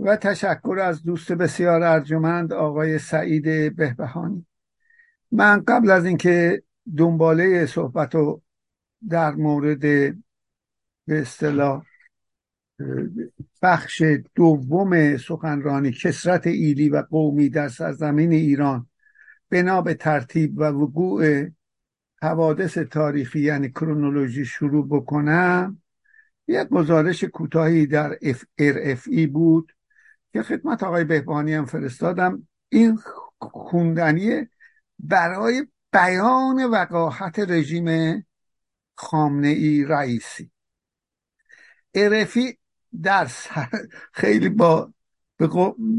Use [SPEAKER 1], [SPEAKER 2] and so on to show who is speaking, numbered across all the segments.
[SPEAKER 1] و تشکر از دوست بسیار ارجمند آقای سعید بهبهانی. من قبل از اینکه دنباله صحبت رو در مورد به اصطلاح بخش دوم سخنرانی کسرت ایلی و قومی در سرزمین ایران بنا به ترتیب و وقوع حوادث تاریخی یعنی کرونولوژی شروع بکنم یک گزارش کوتاهی در RFE بود. که خدمت آقای بهبانی هم فرستادم. این خوندنی برای بیان وقاحت رژیم خامنه ای رئیسی. ارفی در خیلی با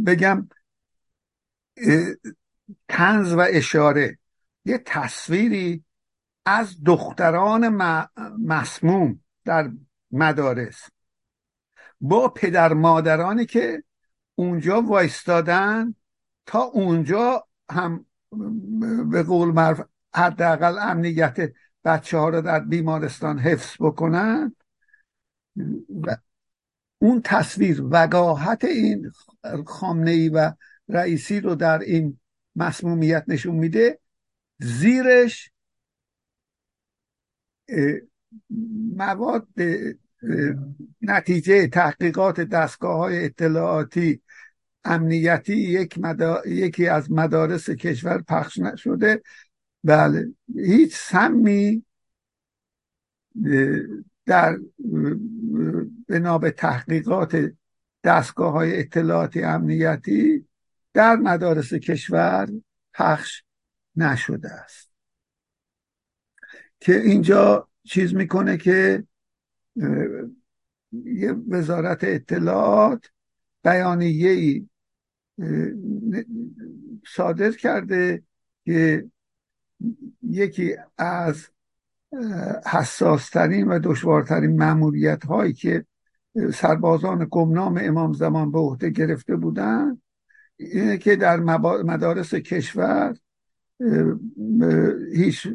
[SPEAKER 1] بگم تنز و اشاره یه تصویری از دختران مسموم در مدارس با پدر مادرانی که اونجا وایستادن تا اونجا هم به قول معروف حداقل امنیت بچه ها رو در بیمارستان حفظ بکنن. و اون تصویر وگاهت این خامنه ای و رئیسی رو در این مسمومیت نشون میده زیرش مواد نتیجه تحقیقات دستگاه های اطلاعاتی امنیتی یک یکی از مدارس کشور پخش نشده. بله. هیچ سمی در بنا به تحقیقات دستگاه های اطلاعاتی امنیتی در مدارس کشور پخش نشده است. که اینجا چیز می‌کنه که یه وزارت اطلاعات بیانیه ای صادر کرده که یکی از حساسترین و دشوارترین معمولیت هایی که سربازان گمنام امام زمان به عهده گرفته بودند اینه که در مدارس کشور هیچ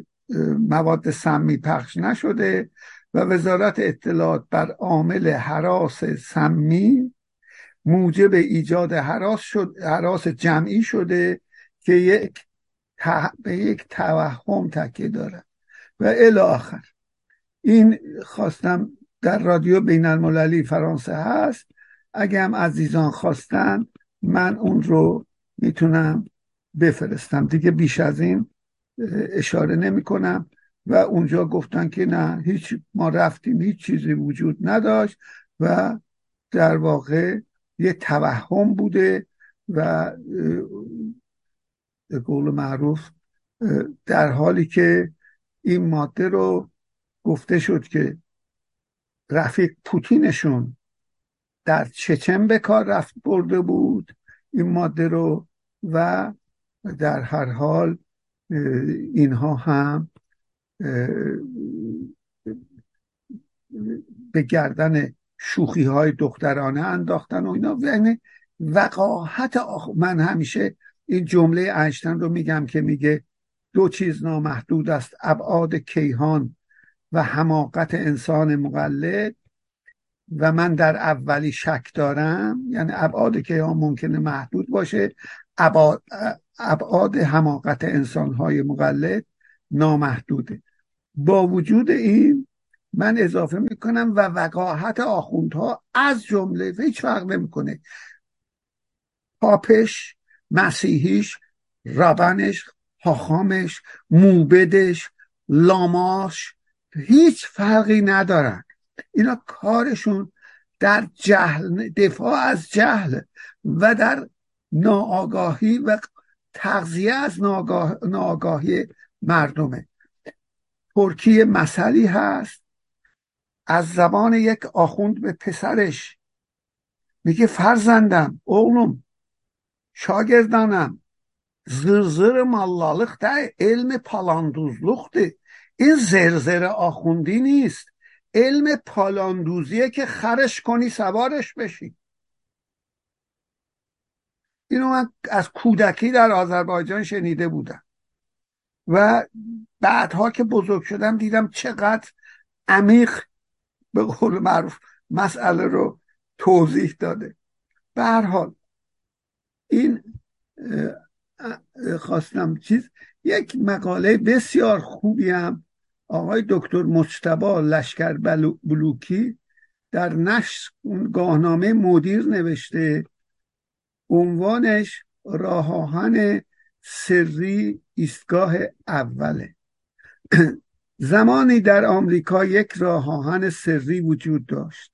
[SPEAKER 1] مواد سمی پخش نشده و وزارت اطلاعات بر عامل حراس سمی موجب ایجاد حراس شد حراس جمعی شده که یک به یک توهم تکیه داره و الی آخر. این خواستم در رادیو بین المللی فرانسه هست. اگه هم عزیزان خواستن من اون رو می‌تونم بفرستم. دیگه بیش از این اشاره نمی کنم و اونجا گفتن که نه هیچ ما رفتیم هیچ چیزی وجود نداشت. و در واقع یه توهم بوده و به قول معروف در حالی که این ماده رو گفته شد که رفیق پوتینشون در چچن به کار رفت برده بود این ماده رو و در هر حال اینها هم به گردن شوخی های دخترانه انداختن و اینا. یعنی وقاحت آخ... من همیشه این جمله انشتن رو میگم که میگه دو چیز نامحدود است ابعاد کیهان و حماقت انسان مقلد. و من در اولی شک دارم یعنی ابعاد کیهان ممکنه محدود باشه. ابعاد حماقت انسانهای مقلد نامحدوده. با وجود این من اضافه می‌کنم و وقاحت آخوندها از جمله هیچ فرق نمی‌کنه. پاپش مسیحیش رابنش حاخامش موبدش لاماش هیچ فرقی ندارن. اینا کارشون در جهل دفاع از جهل و در ناآگاهی و تغذیه از ناآگاه، ناآگاهی مردمه. ترکیه مسئلی هست. از زبان یک آخوند به پسرش. میگه فرزندم oğlum şagirdانم zır mallalık da علم پالاندوزلوخته این زرزر آخوندی نیست. علم پالاندوزیه که خرش کنی سوارش بشی. اینو من از کودکی در آذربایجان شنیده بودم. و بعدها که بزرگ شدم دیدم چقدر عمیق به قول معروف مسئله رو توضیح داده. به حال این خواستم چیز یک مقاله بسیار خوبی هم آقای دکتر مجتبا لشکر بلوکی در نشر گاهنامه مدیر نوشته. عنوانش راه آهن سری ایستگاه اوله. زمانی در آمریکا یک راه آهن سری وجود داشت.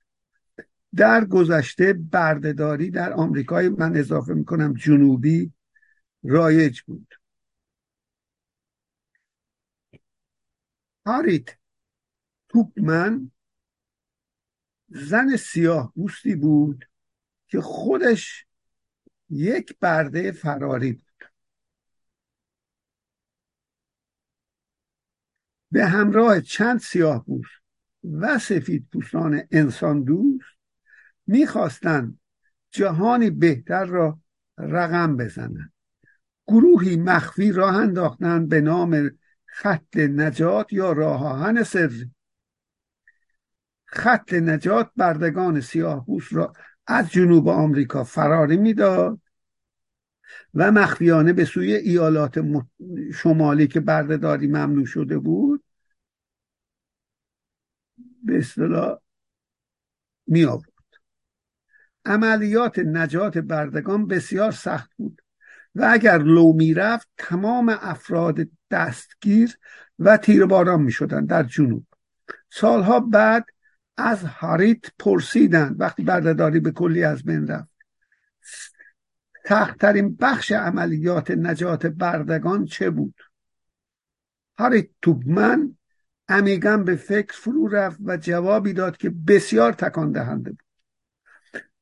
[SPEAKER 1] در گذشته بردهداری در آمریکای من اضافه می‌کنم جنوبی رایج بود. هاریت توپمن زن سیاه بوستی بود که خودش یک برده فراری بود. به همراه چند سیاه و سفید پوستان انسان دوست می‌خواستند جهانی بهتر را رقم بزنند. گروهی مخفی راه انداختند به نام خط نجات یا راه آهن سری خط نجات بردگان سیاه را از جنوب آمریکا فراری می‌داد و مخفیانه به سوی ایالات شمالی که بردهداری ممنوع شده بود به اصطلاح می آورد عملیات نجات بردگان بسیار سخت بود و اگر لو می‌رفت تمام افراد دستگیر و تیرباران می شدن در جنوب. سالها بعد از هاریت پرسیدند وقتی بردهداری به کلی از بین رفت. تخترین بخش عملیات نجات بردگان چه بود؟ هاریت توبمن عمیقا به فکر فرو رفت و جوابی داد که بسیار تکان دهنده بود.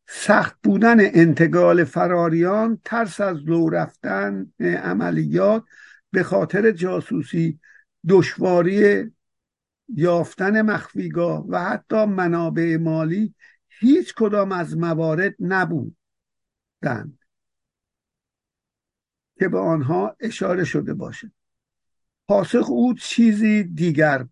[SPEAKER 1] سخت بودن انتقال فراریان ترس از لو رفتن عملیات به خاطر جاسوسی دشواری یافتن مخفیگاه و حتی منابع مالی هیچ کدام از موارد نبودند که به آنها اشاره شده باشد. پاسخ او چیزی دیگر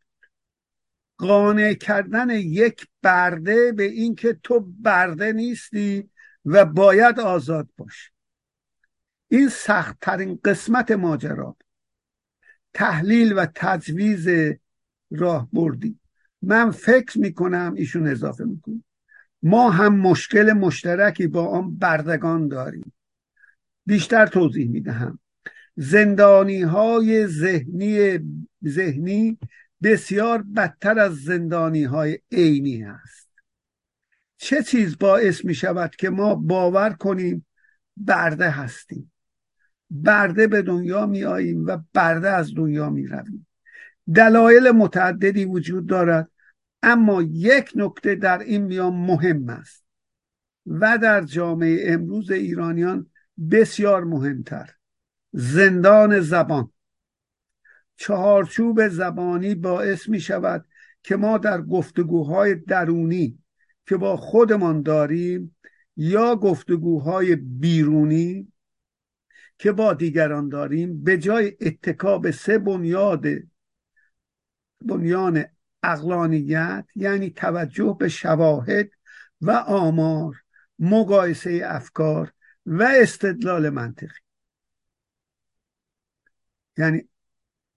[SPEAKER 1] قانع کردن یک برده به اینکه تو برده نیستی و باید آزاد باشی این سختترین قسمت ماجرا تحلیل و تجویز راه بردی. من فکر می‌کنم ایشون اضافه می‌کنم ما هم مشکل مشترکی با آن بردگان داریم. بیشتر توضیح می‌دهم. زندانی های ذهنی ذهنی بسیار بدتر از زندانی های عینی است چه چیز باعث می شود که ما باور کنیم برده هستیم؟ برده به دنیا می آییم و برده از دنیا می رویم دلایل متعددی وجود دارد اما یک نکته در این میان مهم است و در جامعه امروز ایرانیان بسیار مهمتر. زندان زبان. چهارچوب زبانی باعث می شود که ما در گفتگوهای درونی که با خودمان داریم یا گفتگوهای بیرونی که با دیگران داریم به جای اتکا به سه بنیاد بنیان اقلانیت یعنی توجه به شواهد و آمار مقایسه افکار و استدلال منطقی. یعنی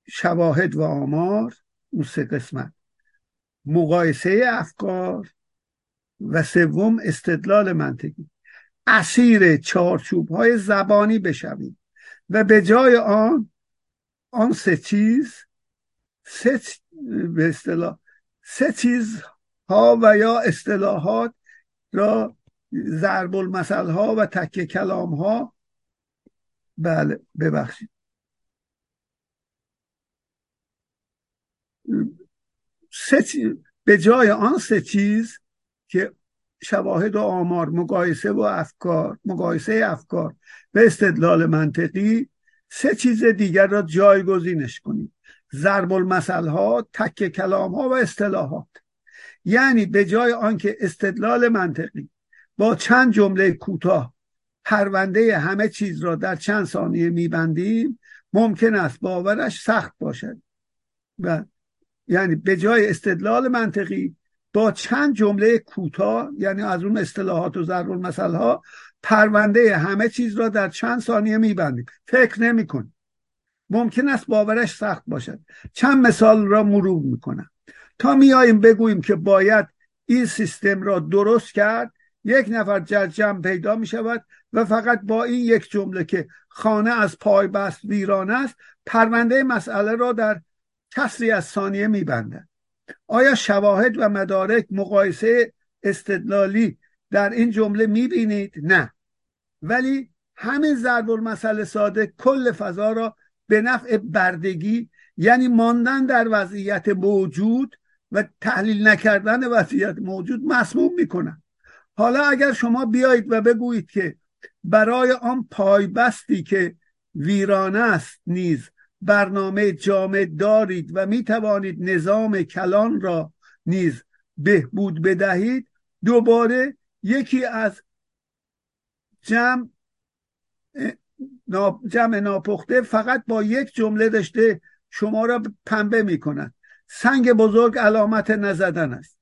[SPEAKER 1] شواهد و آمار اون سه قسمت. مقایسه افکار و سوم استدلال منطقی. اسیر چارچوب های زبانی بشویم و به جای آن آن سه چیز سه به اصطلاح سه چیز ها و یا اصطلاحات را ضرب المثل ها و تکه کلام ها بله ببخشید. سه به جای آن سه چیز که شواهد و آمار مقایسه و افکار مقایسه افکار به استدلال منطقی سه چیز دیگر را جایگزینش کنید ضرب المثل ها تک کلام ها و اصطلاحات. یعنی به جای آنکه استدلال منطقی با چند جمله کوتاه پرونده همه چیز را در چند ثانیه میبندیم ممکن است باورش سخت باشد. و یعنی به جای استدلال منطقی با چند جمله کوتاه یعنی از اون اصطلاحات و ضرب المثل ها پرونده همه چیز را در چند ثانیه میبندیم. فکر نمی ممکن است باورش سخت باشد. چند مثال را مرور می‌کنم. تا میاییم بگوییم که باید این سیستم را درست کرد یک نفر جمع پیدا می شود و فقط با این یک جمله که خانه از پای بست ویران است پرونده مسئله را در کسری از ثانیه میبندند آیا شواهد و مدارک مقایسه استدلالی در این جمله می‌بینید؟ نه. ولی همین ضرب المثل ساده کل فضا را به نفع بردگی یعنی ماندن در وضعیت موجود و تحلیل نکردن وضعیت موجود مسموم می‌کنن. حالا اگر شما بیایید و بگویید که برای آن پایبستی که ویرانه است نیز برنامه جامع دارید و می توانید نظام کلان را نیز بهبود بدهید دوباره یکی از جمع جمع ناپخته فقط با یک جمله داشته شما را پنبه می کند سنگ بزرگ علامت نزدن است.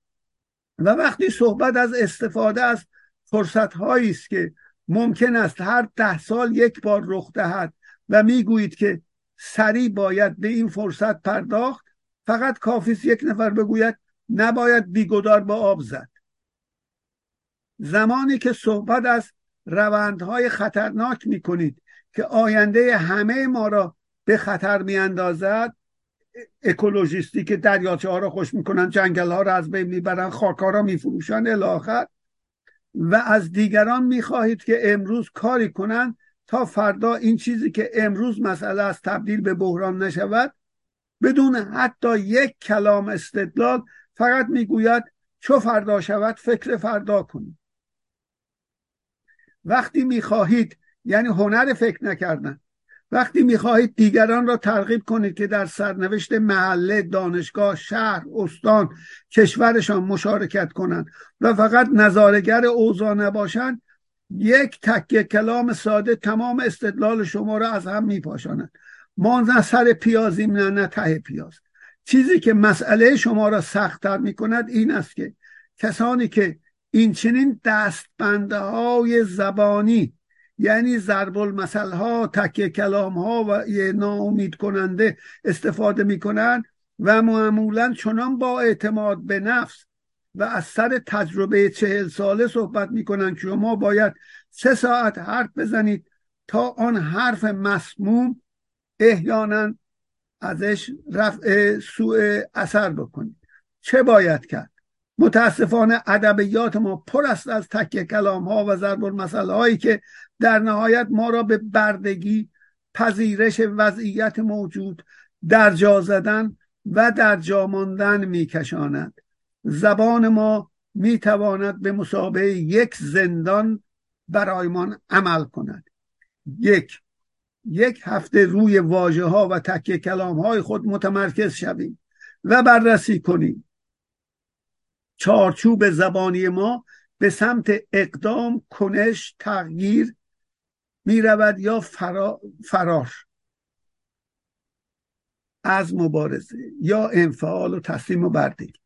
[SPEAKER 1] و وقتی صحبت از استفاده از فرصت هایی است که ممکن است هر ده سال یک بار رخ دهد و می‌گویید که سریع باید به این فرصت پرداخت. فقط کافی یک نفر بگوید نباید بیگدار با آب زد. زمانی که صحبت از روندهای خطرناک می کنید که آینده همه ما را به خطر می اندازد اکولوژیستی که دریاچه ها را خوش می‌کنن جنگل ها را از بین می‌برن خاک ها را میفروشن الاخر و از دیگران می‌خواهید که امروز کاری کنند تا فردا این چیزی که امروز مسئله است تبدیل به بحران نشود بدون حتی یک کلام استدلال فقط می‌گوید چو فردا شود فکر فردا کنید. وقتی می‌خواهید یعنی هنر فکر نکردن وقتی می‌خواهید دیگران را ترغیب کنید که در سرنوشت محله دانشگاه شهر استان کشورشان مشارکت کنند و فقط نظارگر اوضاع نباشند یک تکه کلام ساده تمام استدلال شما را از هم میپاشاند. ما نه سر پیازیم نه نه ته پیاز. چیزی که مسئله شما را سختتر می‌کند این است که کسانی که این چنین دستبنده های زبانی یعنی ضرب المثل ها تکه کلام ها و یه ناامید کننده استفاده می‌کنند و معمولا چنان با اعتماد به نفس و از سر تجربه چهل ساله صحبت می‌کنن که شما باید سه ساعت حرف بزنید تا آن حرف مسموم احیانا ازش رفع سوء اثر بکنید چه باید کرد؟ متاسفانه ادبیات ما پر است از تکه کلام ها و ضرب المثل هایی که در نهایت ما را به بردگی پذیرش وضعیت موجود در جا زدن و در جا ماندن میکشاند زبان ما می‌تواند به مسابقه یک زندان برایمان عمل کند. یک یک هفته روی واژه ها و تکه کلام های خود متمرکز شویم و بررسی کنیم. چارچوب زبانی ما به سمت اقدام کنش تغییر می رود یا فرا، فرار. از مبارزه یا انفعال و تسلیم و بردگی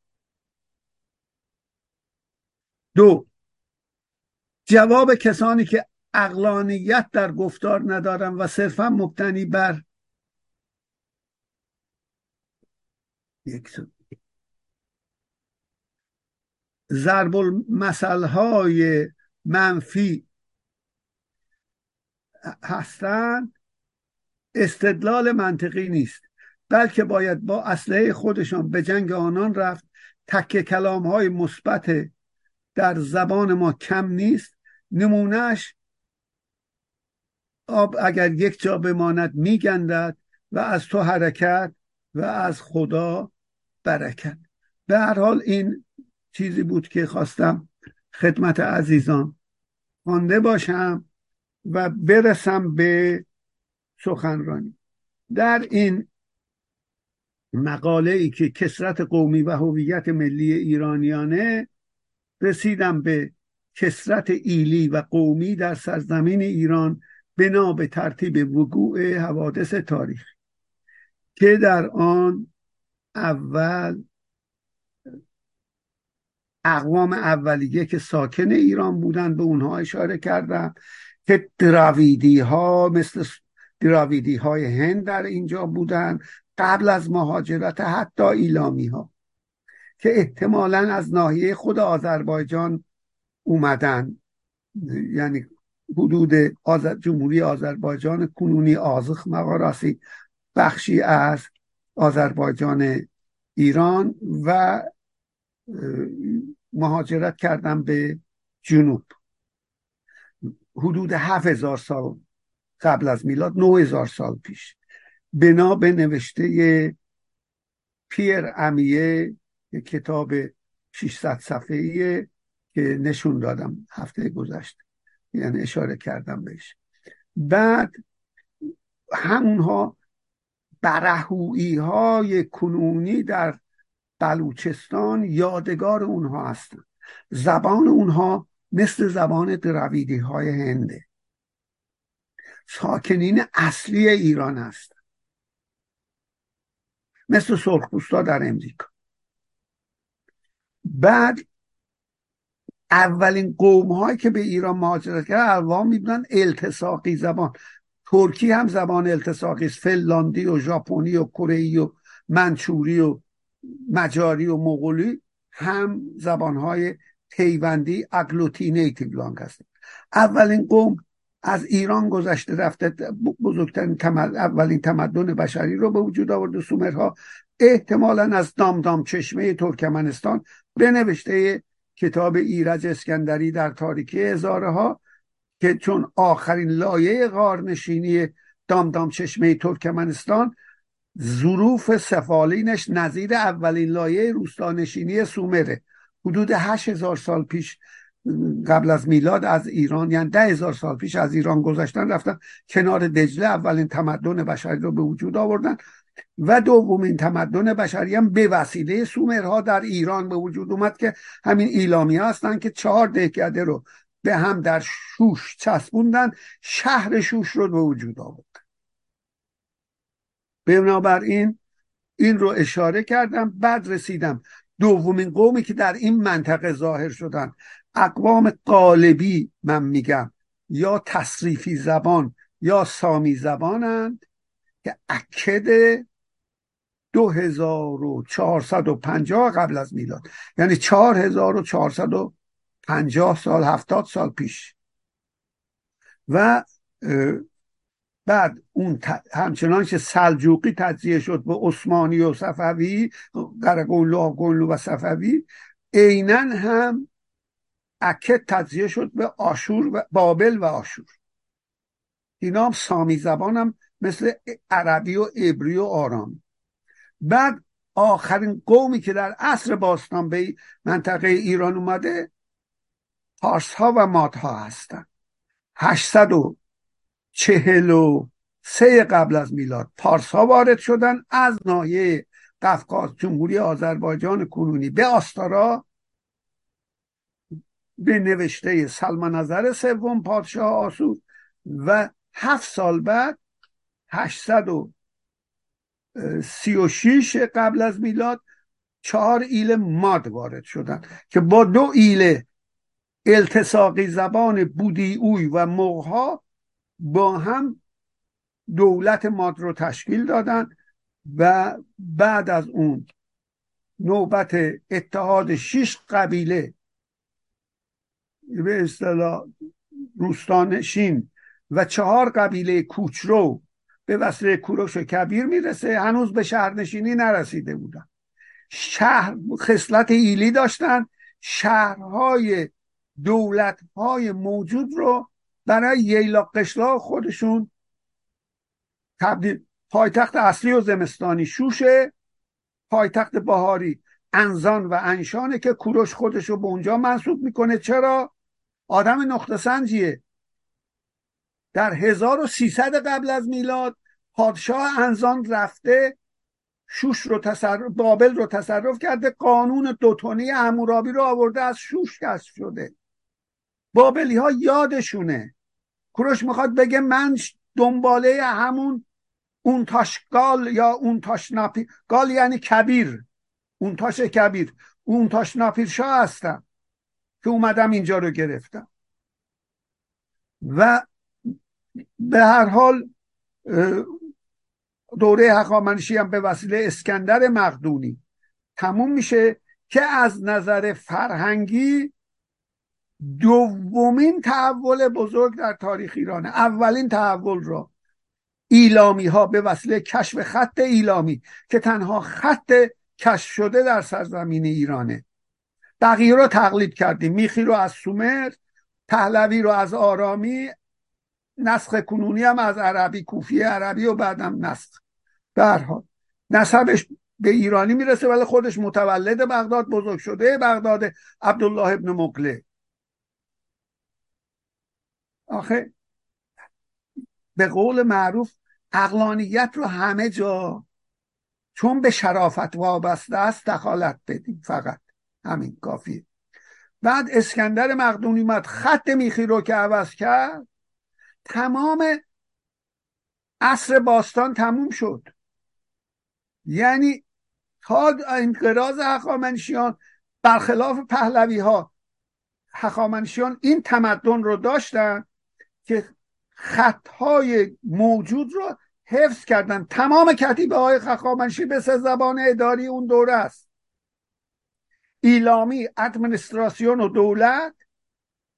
[SPEAKER 1] دو جواب کسانی که اقلانیت در گفتار ندارن و صرفا مبتنی بر ضرب المثل های منفی هستند. استدلال منطقی نیست بلکه باید با اسلحه خودشان به جنگ آنان رفت تکه کلام های مثبت در زبان ما کم نیست. نمونهش آب اگر یک جا بماند میگندد و از تو حرکت و از خدا برکت. به هر حال این چیزی بود که خواستم خدمت عزیزان خوانده باشم و برسم به سخنرانی. در این مقاله ای که کسرت قومی و هویت ملی ایرانیانه رسیدم به کسرت ایلی و قومی در سرزمین ایران بنا به ترتیب وقوع حوادث تاریخی که در آن اول اقوام اولیه که ساکن ایران بودن به اونها اشاره کردم که دراویدی ها مثل دراویدی های هند در اینجا بودن قبل از مهاجرت حتی ایلامی ها که احتمالا از ناحیه خود آذربایجان اومدن. یعنی حدود آزر... جمهوری آذربایجان کنونی آزخ مقاراسی بخشی از آذربایجان ایران و مهاجرت کردن به جنوب. حدود هفت هزار سال قبل از میلاد نه هزار سال پیش. بنا به نوشته پیر امیه کتاب 600 صفحه‌ایه که نشون دادم هفته گذشته یعنی اشاره کردم بهش. بعد همونها برهویی های کنونی در بلوچستان یادگار اونها هستن. زبان اونها مثل زبان درویدی های هنده. ساکنین اصلی ایران هستن. مثل سرخپوستا در امریکا. بعد اولین قوم هایی که به ایران مهاجرت کردن ایلامی بودن التصاقی زبان. ترکی هم زبان التصاقی است. فنلاندی و ژاپنی و کره و منچوری و مجاری و مغولی هم زبانهای پیوندی agglutinative language هست اولین قوم از ایران گذشته رفته بزرگترین اولین تمدن بشری رو به وجود آورد سومرها احتمالا از دامدام چشمه ترکمنستان به نوشته کتاب ایرج اسکندری در تاریکی هزاره ها که چون آخرین لایه غارنشینی دامدام چشمه ترکمنستان ظروف سفالینش نظیر اولین لایه روستانشینی سومره. حدود هشت هزار سال پیش قبل از میلاد از ایران یعنی ده هزار سال پیش از ایران گذاشتن رفتن کنار دجله اولین تمدن بشری رو به وجود آوردن. و دومین تمدن بشری هم به وسیله سومرها در ایران به وجود اومد که همین ایلامی هستن که چهار دهکده رو به هم در شوش چسبوندن شهر شوش رو به وجود آورد بنابراین این رو اشاره کردم بعد رسیدم دومین قومی که در این منطقه ظاهر شدن. اقوام قالبی من میگم یا تصریفی زبان یا سامی زبانند. که اکد 2450 قبل از میلاد. یعنی 4450 سال 70 سال پیش. و بعد اون همچنان که سلجوقی تجزیه شد به عثمانی و صفوی قرقونلو آقونلو و صفوی عینا هم اکد تجزیه شد به آشور و بابل و آشور. اینا هم سامی زبان هم مثل عربی و عبری و آرام. بعد آخرین قومی که در عصر باستان به منطقه ایران اومده پارس ها و مات ها هستن 843 قبل از میلاد پارس ها وارد شدن از ناحیه قفقاز جمهوری آذربایجان کنونی به آستارا به نوشته سلمان نظر سوم پادشاه آسور و هفت سال بعد 836 قبل از میلاد چهار ایل ماد وارد شدن که با دو ایله التساقی زبان بودی اوی و مغها با هم دولت ماد رو تشکیل دادن و بعد از اون نوبت اتحاد شش قبیله به اصطلاح روستانشین و چهار قبیله کوچرو به وسیله کوروش کبیر می‌رسه. هنوز به شهرنشینی نرسیده بودن. شهر خصلت ایلی داشتن. شهرهای دولتهای موجود رو برای ییلا قشلا خودشون تبدیل پایتخت اصلی و زمستانی شوشه پایتخت بهاری انزان و انشانه که کوروش خودش رو به اونجا منصوب می‌کنه. چرا؟ آدم نقطه سنجیه در 1300 قبل از میلاد پادشاه انزان رفته شوش رو تصرف بابل رو تصرف کرده قانون دوتونی امورابی رو آورده از شوش کشف شده. بابلی ها یادشونه. کوروش می‌خواد بگه من دنباله همون اون گال یا اون تاش ناپیر گال یعنی کبیر. اون تاش کبیر. اون شاه هستم که اومدم اینجا رو گرفتم. و به هر حال دوره حقامنشی هم به وسیله اسکندر مقدونی تموم میشه که از نظر فرهنگی دومین تحول بزرگ در تاریخ ایرانه. اولین تحول را ایلامی ها به وسیله کشف خط ایلامی که تنها خط کشف شده در سرزمین ایرانه. بقیه رو تقلید کردیم. میخی رو از سومر پهلوی رو از آرامی نسخ کنونی هم از عربی کوفی عربی و بعدم نسخ. در حال نسبش به ایرانی می‌رسه ولی خودش متولد بغداد بزرگ شده بغداد عبدالله ابن مقله. آخه به قول معروف اقلانیت رو همه جا چون به شرافت وابسته است دخالت بدیم. فقط همین کافیه. بعد اسکندر مقدونی اومد خط میخی رو که عوض کرد تمام عصر باستان تموم شد. یعنی تا انقراض هخامنشیان برخلاف پهلوی ها هخامنشیان این تمدن رو داشتن که خطهای موجود رو حفظ کردن. تمام کتیبه های هخامنشی به سه زبان اداری اون دوره است. ایلامی ادمنستراسیون و دولت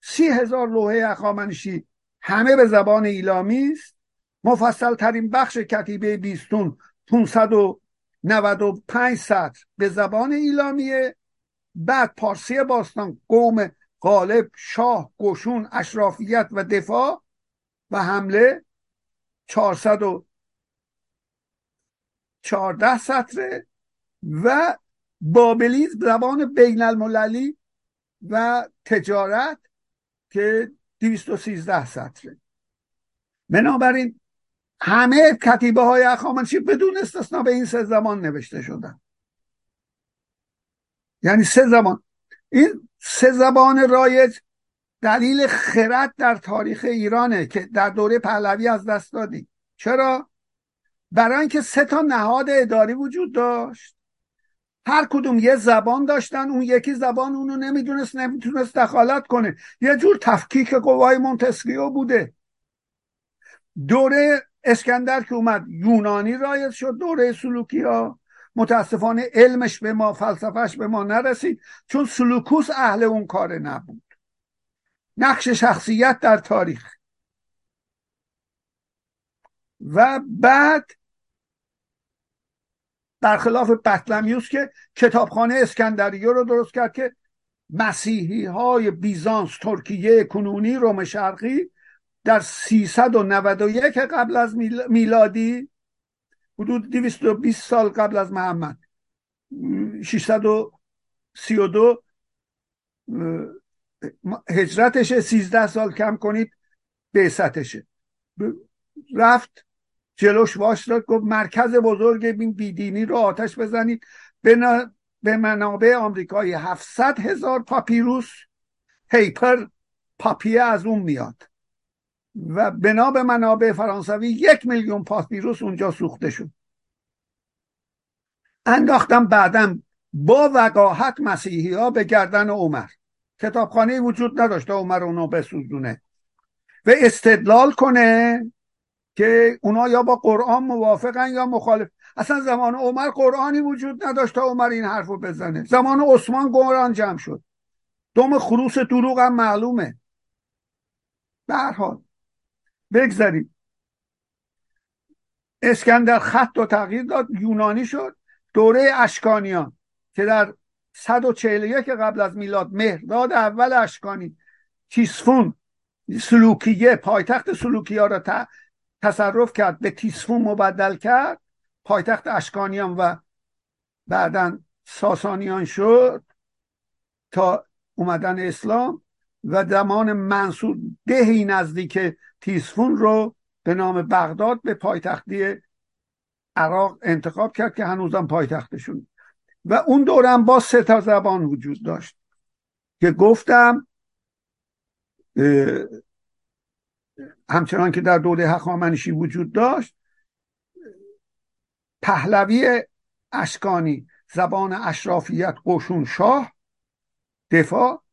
[SPEAKER 1] سی هزار لوحه هخامنشی همه به زبان ایلامی است. مفصل ترین بخش کتیبه بیستون 595 سطر به زبان ایلامیه. بعد پارسی باستان قوم غالب شاه گشون اشرافیت و دفاع و حمله 414 سطره و بابلی زبان بین المللی و تجارت که 213 سطره. بنابراین همه کتیبه های اخامنشی بدون استثنا به این سه زمان نوشته شدن. یعنی سه زمان. این سه زبان رایج دلیل خرد در تاریخ ایرانه که در دوره پهلوی از دست دادیم. چرا؟ برای اینکه سه تا نهاد اداری وجود داشت. هر کدوم یه زبان داشتن اون یکی زبان اونو نمی‌دونست نمی‌تونست دخالت کنه. یه جور تفکیک قوای مونتسکیو بوده. دوره اسکندر که اومد یونانی رایج شد دوره سلوکی ها متاسفانه علمش به ما فلسفهش به ما نرسید چون سلوکوس اهل اون کار نبود. نقش شخصیت در تاریخ. و بعد برخلاف بطلمیوس که کتابخانه اسکندریه رو درست کرد که مسیحی های بیزانس ترکیه کنونی روم شرقی در 391 قبل از میلادی حدود 220 سال قبل از محمد 632 هجرتشه 13 سال کم کنید بعثتشه. رفت جلوش واش داد گفت مرکز بزرگ این بیدینی رو آتش بزنید. به منابع آمریکایی 700 هزار پاپیروس پیپر پاپیه از اون میاد. و بنا به منابع فرانسوی یک میلیون پاپیروس اونجا سوخته شد. انداختم بعدم با وقاحت مسیحی ها به گردن عمر. کتابخانه وجود نداشته عمر اونو بسوزونه. و استدلال کنه که اونا یا با قرآن موافقن یا مخالف. اصلا زمان عمر قرآنی وجود نداشت تا عمر این حرف رو بزنه. زمان عثمان قرآن جمع شد. دوم خروس دروغ هم معلومه. به بگذاریم. اسکندر خط و تغییر داد یونانی شد. دوره اشکانیان که در 141 قبل از میلاد مهرداد اول اشکانی تیسفون سلوکیه پایتخت سلوکیه را تصرف کرد به تیسفون مبدل کرد. پایتخت اشکانیان و بعدا ساسانیان شد تا اومدن اسلام و زمان منصور دهی نزدیک تیسفون رو به نام بغداد به پایتختی عراق انتخاب کرد که هنوزم پایتختشون. و اون دورم با سه تا زبان وجود داشت که گفتم همچنان که در دوره هخامنشی وجود داشت پهلوی اشکانی زبان اشرافیت قشون شاه دفاع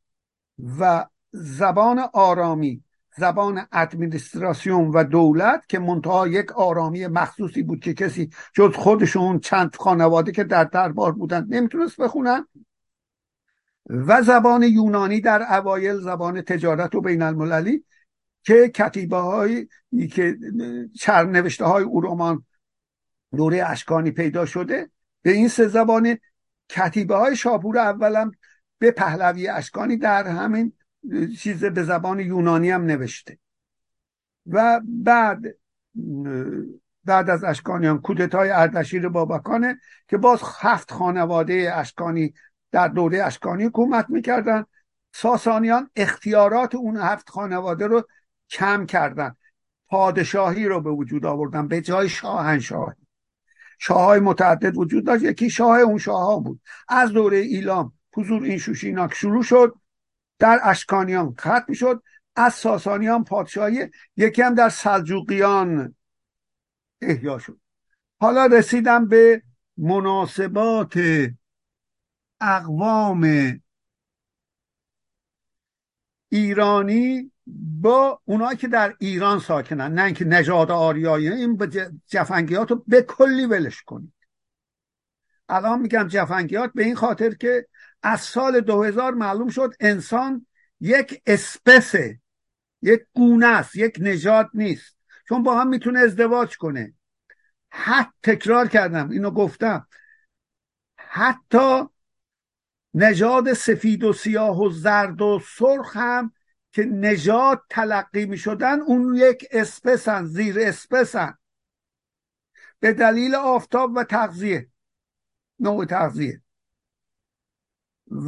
[SPEAKER 1] و زبان آرامی زبان ادمنستراسیون و دولت که منتها یک آرامی مخصوصی بود که کسی جز خودشون چند خانواده که در دربار بودن نمی‌تونست بخونن. و زبان یونانی در اوایل زبان تجارت و بین المللی که کتیبه های که نوشته های اورومان دوره اشکانی پیدا شده به این سه زبان کتیبه های شاپور اولم به پهلوی اشکانی در همین چیز به زبان یونانی هم نوشته. و بعد بعد از اشکانیان کودتای اردشیر بابکانه که باز هفت خانواده اشکانی در دوره اشکانی حکومت می‌کردن. ساسانیان اختیارات اون هفت خانواده رو کم کردن. پادشاهی رو به وجود آوردن به جای شاهنشاهی. شاه های متعدد وجود داشت. یکی شاه اون شاه ها بود. از دوره ایلام حضور این شوشیناک شروع شد. در اشکانیان ختم شد. از ساسانیان پادشاهی. یکی هم در سلجوقیان احیا شد. حالا رسیدم به مناسبات اقوام ایرانی با اونایی که در ایران ساکنن نه اینکه نژاد آریایی این جفنگیات رو به کلی ولش کنید. الان میگم جفنگیات به این خاطر که از سال 2000 معلوم شد انسان یک اسپسه یک گونه است یک نژاد نیست. چون با هم می‌تونه ازدواج کنه. حتی تکرار کردم اینو گفتم. حتی نژاد سفید و سیاه و زرد و سرخ هم که نژاد تلقی می شدن اون یک اسپسن زیر اسپسن. به دلیل آفتاب و تغذیه. نوع تغذیه.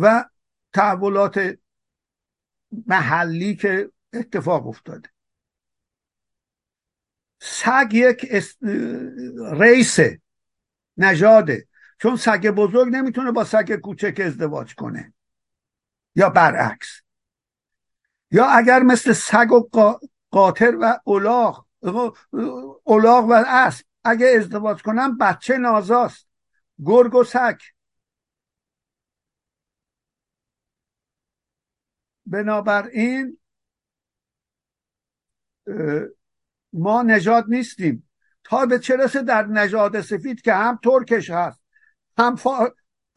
[SPEAKER 1] و تحولات محلی که اتفاق افتاده. سگ یک ریسه نژاده. چون سگ بزرگ نمی‌تونه با سگ کوچک ازدواج کنه. یا برعکس. یا اگر مثل سگ و قاطر و اولاغ اولاغ و اسب اگه ازدواج کنن بچه نازاست. گرگ و سگ. بنابراین ما نژاد نیستیم. تا به چه رسه در نژاد سفید که هم ترکش هست هم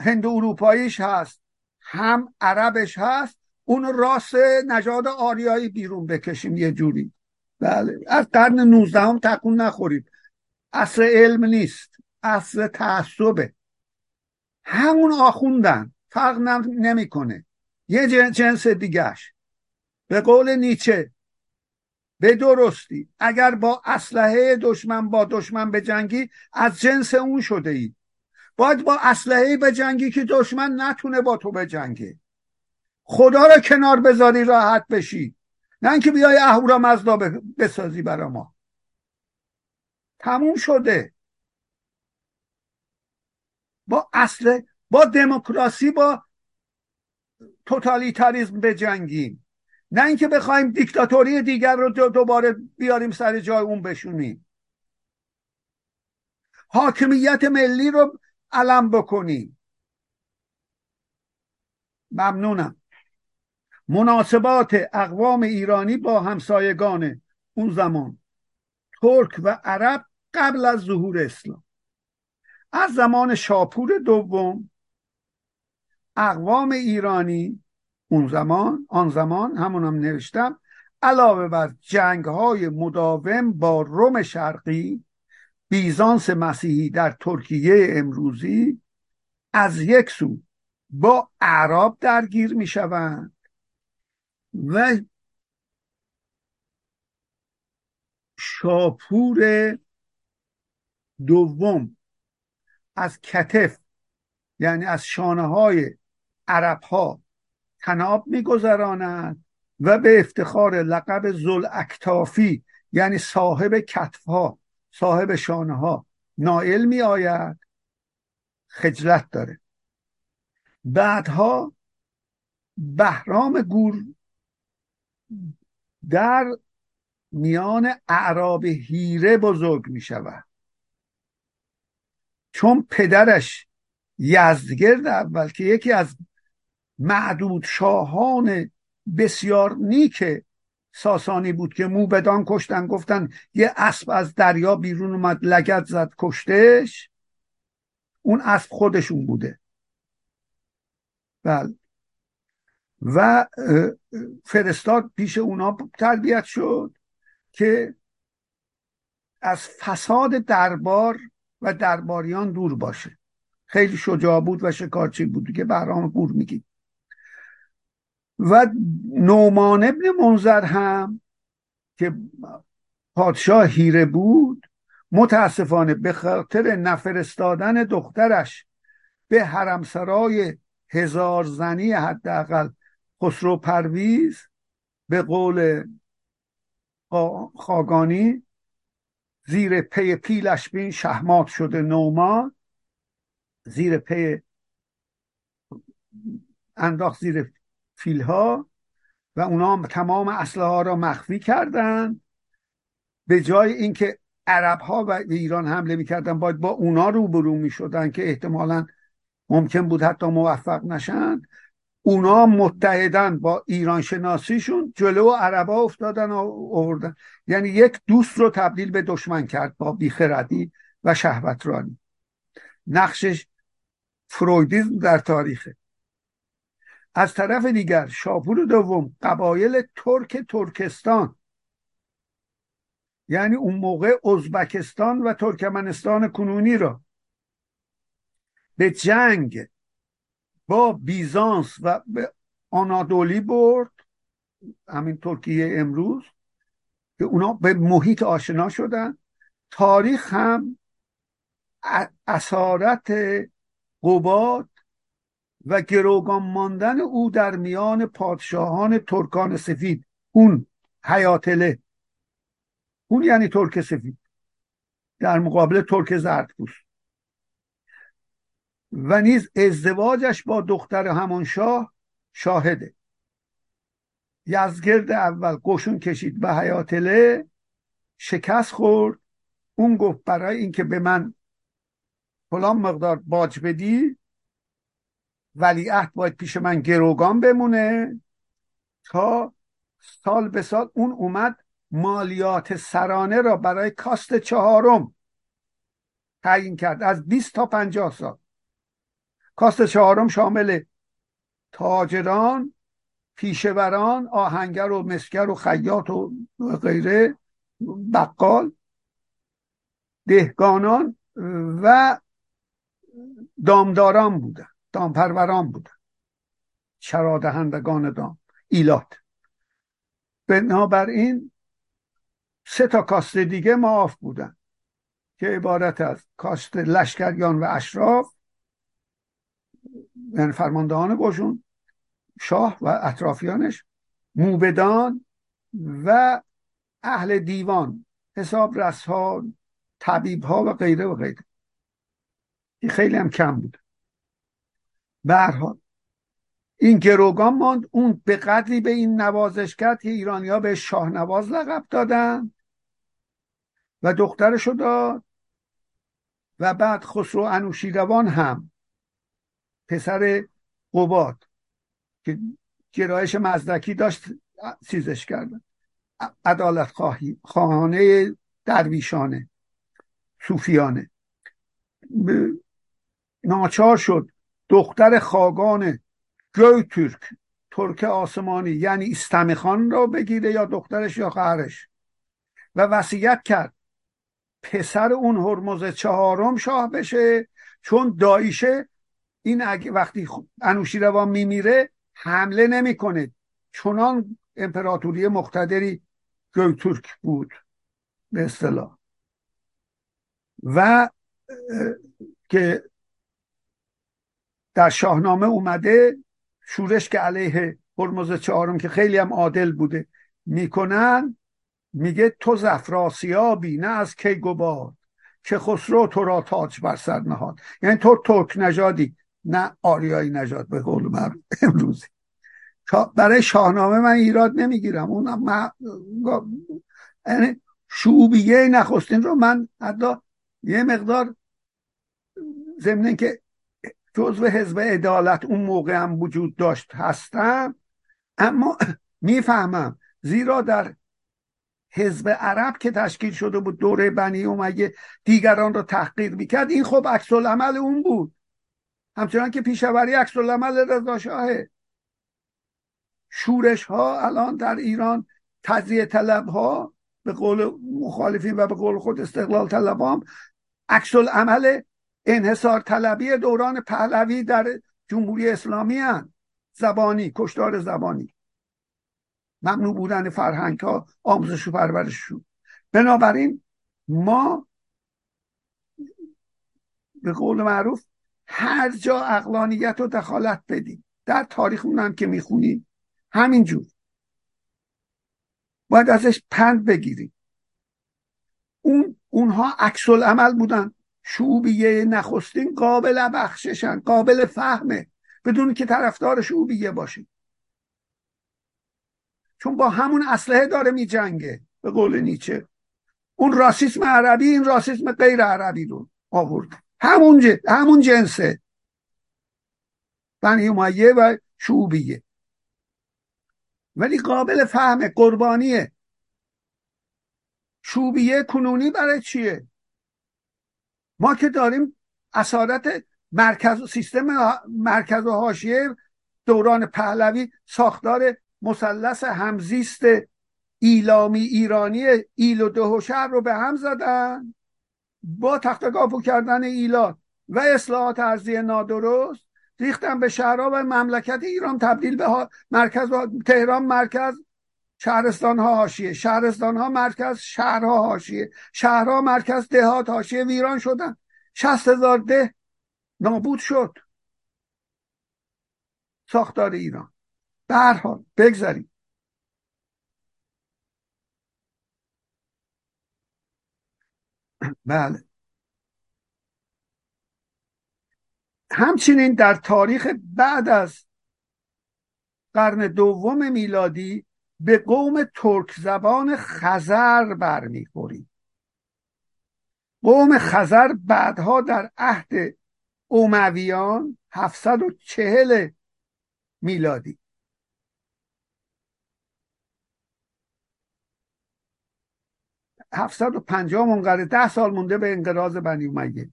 [SPEAKER 1] هند اروپاییش هست هم عربش هست اون راس نژاد آریایی بیرون بکشیم یه جوری. بله. از قرن 19 هم تکون نخورید. اصل علم نیست. اصل تعصبه. همون آخوندن. فرق نمی‌کنه. یه جنس دیگهش. به قول نیچه به درستی. اگر با اسلحه دشمن با دشمن به جنگی از جنس اون شده ای باید با اسلحه به جنگی که دشمن نتونه با تو به جنگه خدا رو کنار بذاری راحت بشی. نه اینکه بیای اهورا مزدا بسازی برا ما. تموم شده. با اصل با دموکراسی با توتالیتاریزم بجنگیم. نه اینکه بخوایم دیکتاتوری دیگر رو دوباره بیاریم سر جای اون بشونیم. حاکمیت ملی رو علم بکنیم. ممنونم. مناسبات اقوام ایرانی با همسایگان اون زمان ترک و عرب قبل از ظهور اسلام. از زمان شاپور دوم اقوام ایرانی اون زمان آن زمان همونم هم نوشتم علاوه بر جنگ های مداوم با روم شرقی بیزانس مسیحی در ترکیه امروزی از یک سو با عرب درگیر می شوند و شاپور دوم از کتف یعنی از شانه های عرب ها تناب میگذراند و به افتخار لقب زل اکتافی یعنی صاحب کتف ها صاحب شانه ها نائل می آید خجلت داره. بعدها بهرام گور در میان اعراب هیره بزرگ می شود چون پدرش یزدگرد اول که یکی از معدود شاهان بسیار نیک ساسانی بود که موبدان کشتن گفتن یه اسب از دریا بیرون اومد لگت زد کشتش. اون اسب خودشون بوده. بله. و فرستاد پیش اونا تربیت شد که از فساد دربار و درباریان دور باشه. خیلی شجاع بود و شکارچی بود که برام گور میگی. و نومان ابن منظر هم که پادشاه هیره بود متاسفانه به خاطر نفرستادن دخترش به حرمسرای هزار زنی حداقل خسرو پرویز به قول خاگانی زیر پی پیلش بین شهمات شده نومان زیر پی انداخت زیر فیلها و اونا تمام اسلحه ها را مخفی کردند به جای اینکه عرب ها و ایران حمله می‌کردن باید با اونا روبرو می‌شدن که احتمالا ممکن بود حتی موفق نشند اونا متحدن با ایران شناسیشون جلو عربا افتادن و آوردن. یعنی یک دوست رو تبدیل به دشمن کرد با بیخردی و شهوترانی. نقشش فرویدیزم در تاریخه. از طرف دیگر شاپور دوم قبایل ترک ترکستان. یعنی اون موقع ازبکستان و ترکمنستان کنونی را. به جنگ با بیزانس و به آنادولی برد همین ترکیه امروز که اونا به محیط آشنا شدن. تاریخ هم اسارت قباد و گروگان ماندن او در میان پادشاهان ترکان سفید اون حیاتله اون یعنی ترک سفید. در مقابل ترک زردپوست. و نیز ازدواجش با دختر همان شاه شاهده. یزگرد اول قشون کشید به حیاتله شکست خورد. اون گفت برای اینکه به من فلان مقدار باج بدی ولیعهد باید پیش من گروگان بمونه. تا سال به سال اون اومد مالیات سرانه را برای کاست چهارم تعیین کرد. از 20 تا 50 سال. کاست چهارم شامل تاجران پیشوران آهنگر و مسگر و خیاط و غیره بقال دهگانان و دامداران بودن دامپروران بودن. شرادهندگان دام ایلات. بنابراین سه تا کاست دیگه معاف بودن که عبارت از کاست لشکریان و اشراف یعنی فرماندهان باشون شاه و اطرافیانش موبدان و اهل دیوان حساب رسها طبیب ها و غیره و غیره. این خیلی هم کم بود. به این گروگان ماند اون به قدری به این نوازش کرد که ایرانی ها به شاه نواز لقب دادن و دخترشو داد و بعد خسرو انوشیروان هم پسر قباد که گرایش مزدکی داشت چیزش کردن عدالت خواهی خواهانه درویشانه صوفیانه. ناچار شد دختر خاگان گوی ترک ترک آسمانی یعنی استمی خان را بگیره یا دخترش یا خواهرش. و وصیت کرد پسر اون هرمز چهارم شاه بشه چون دایشه این اگه وقتی انوشیروان میمیره حمله نمی‌کنه. چنان امپراتوری مقتدری ترک بود به اصطلاح. و که در شاهنامه اومده شورش که علیه هرمز چهارم که خیلی هم عادل بوده می‌کنن میگه تو زفراسیابی نه از کی گباد که خسرو تو را تاج بر سر نهاد. یعنی تو ترک نژادی. نه آریایی نژاد به قول من امروزی برای شاهنامه من ایراد نمی‌گیرم. اون من... یعنی شعوبیه نخستین رو من حتی یه مقدار ضمن که جزو حزب عدالت اون موقع هم وجود داشت هستم اما می‌فهمم. زیرا در حزب عرب که تشکیل شده بود دوره بنی امیه دیگران را تحقیر می‌کرد. این خب عکس عمل اون بود. همچنان که پیشوری عکس عمل رضا شاهه شورش ها الان در ایران تجزیه طلب ها به قول مخالفین و به قول خود استقلال طلب هم عکس عمل انحصار طلبی دوران پهلوی در جمهوری اسلامی هن. زبانی کشتار زبانی. ممنوع بودن فرهنگ ها آموزش و پرورششون. بنابراین ما به قول معروف هر جا اقلانیت و دخالت بدیم. در تاریخ هم که می‌خونیم. همینجور. باید ازش پند بگیریم. اون اونها عکس عمل بودن. شعوبیه نخستین قابل بخششن قابل فهمه. بدون که طرفدار شعوبیه باشیم. چون با همون اسلحه داره می جنگه به قول نیچه. اون راسیسم عربی این راسیسم غیر عربی رو آورد همون, همون جنسه. بنی امیه و شعوبیه. ولی قابل فهم قربانیه. شوبیه کنونی برای چیه؟ ما که داریم اسارت مرکز سیستم مرکز و حاشیه دوران پهلوی ساختار مثلث همزیست ایلامی ایرانی ایل و دهوشهر رو به هم زدن. با تختگاپو کردن ایلات و اصلاحات ارزی نادرست ریختن به شهرها و مملکت ایران تبدیل به مرکز تهران مرکز شهرستان ها حاشیه. شهرستان ها مرکز شهرها حاشیه. شهرها مرکز دهات حاشیه. ویران شدن. شست هزار ده نابود شد. ساختار ایران. به هر بگذاریم. بله. همچنین در تاریخ بعد از قرن دوم میلادی به قوم ترک زبان خزر برمیخوریم. قوم خزر بعدها در عهد اومویان 740 میلادی. هفتصد و پنجاه منقره ده سال مونده به انقراض بنی امیه.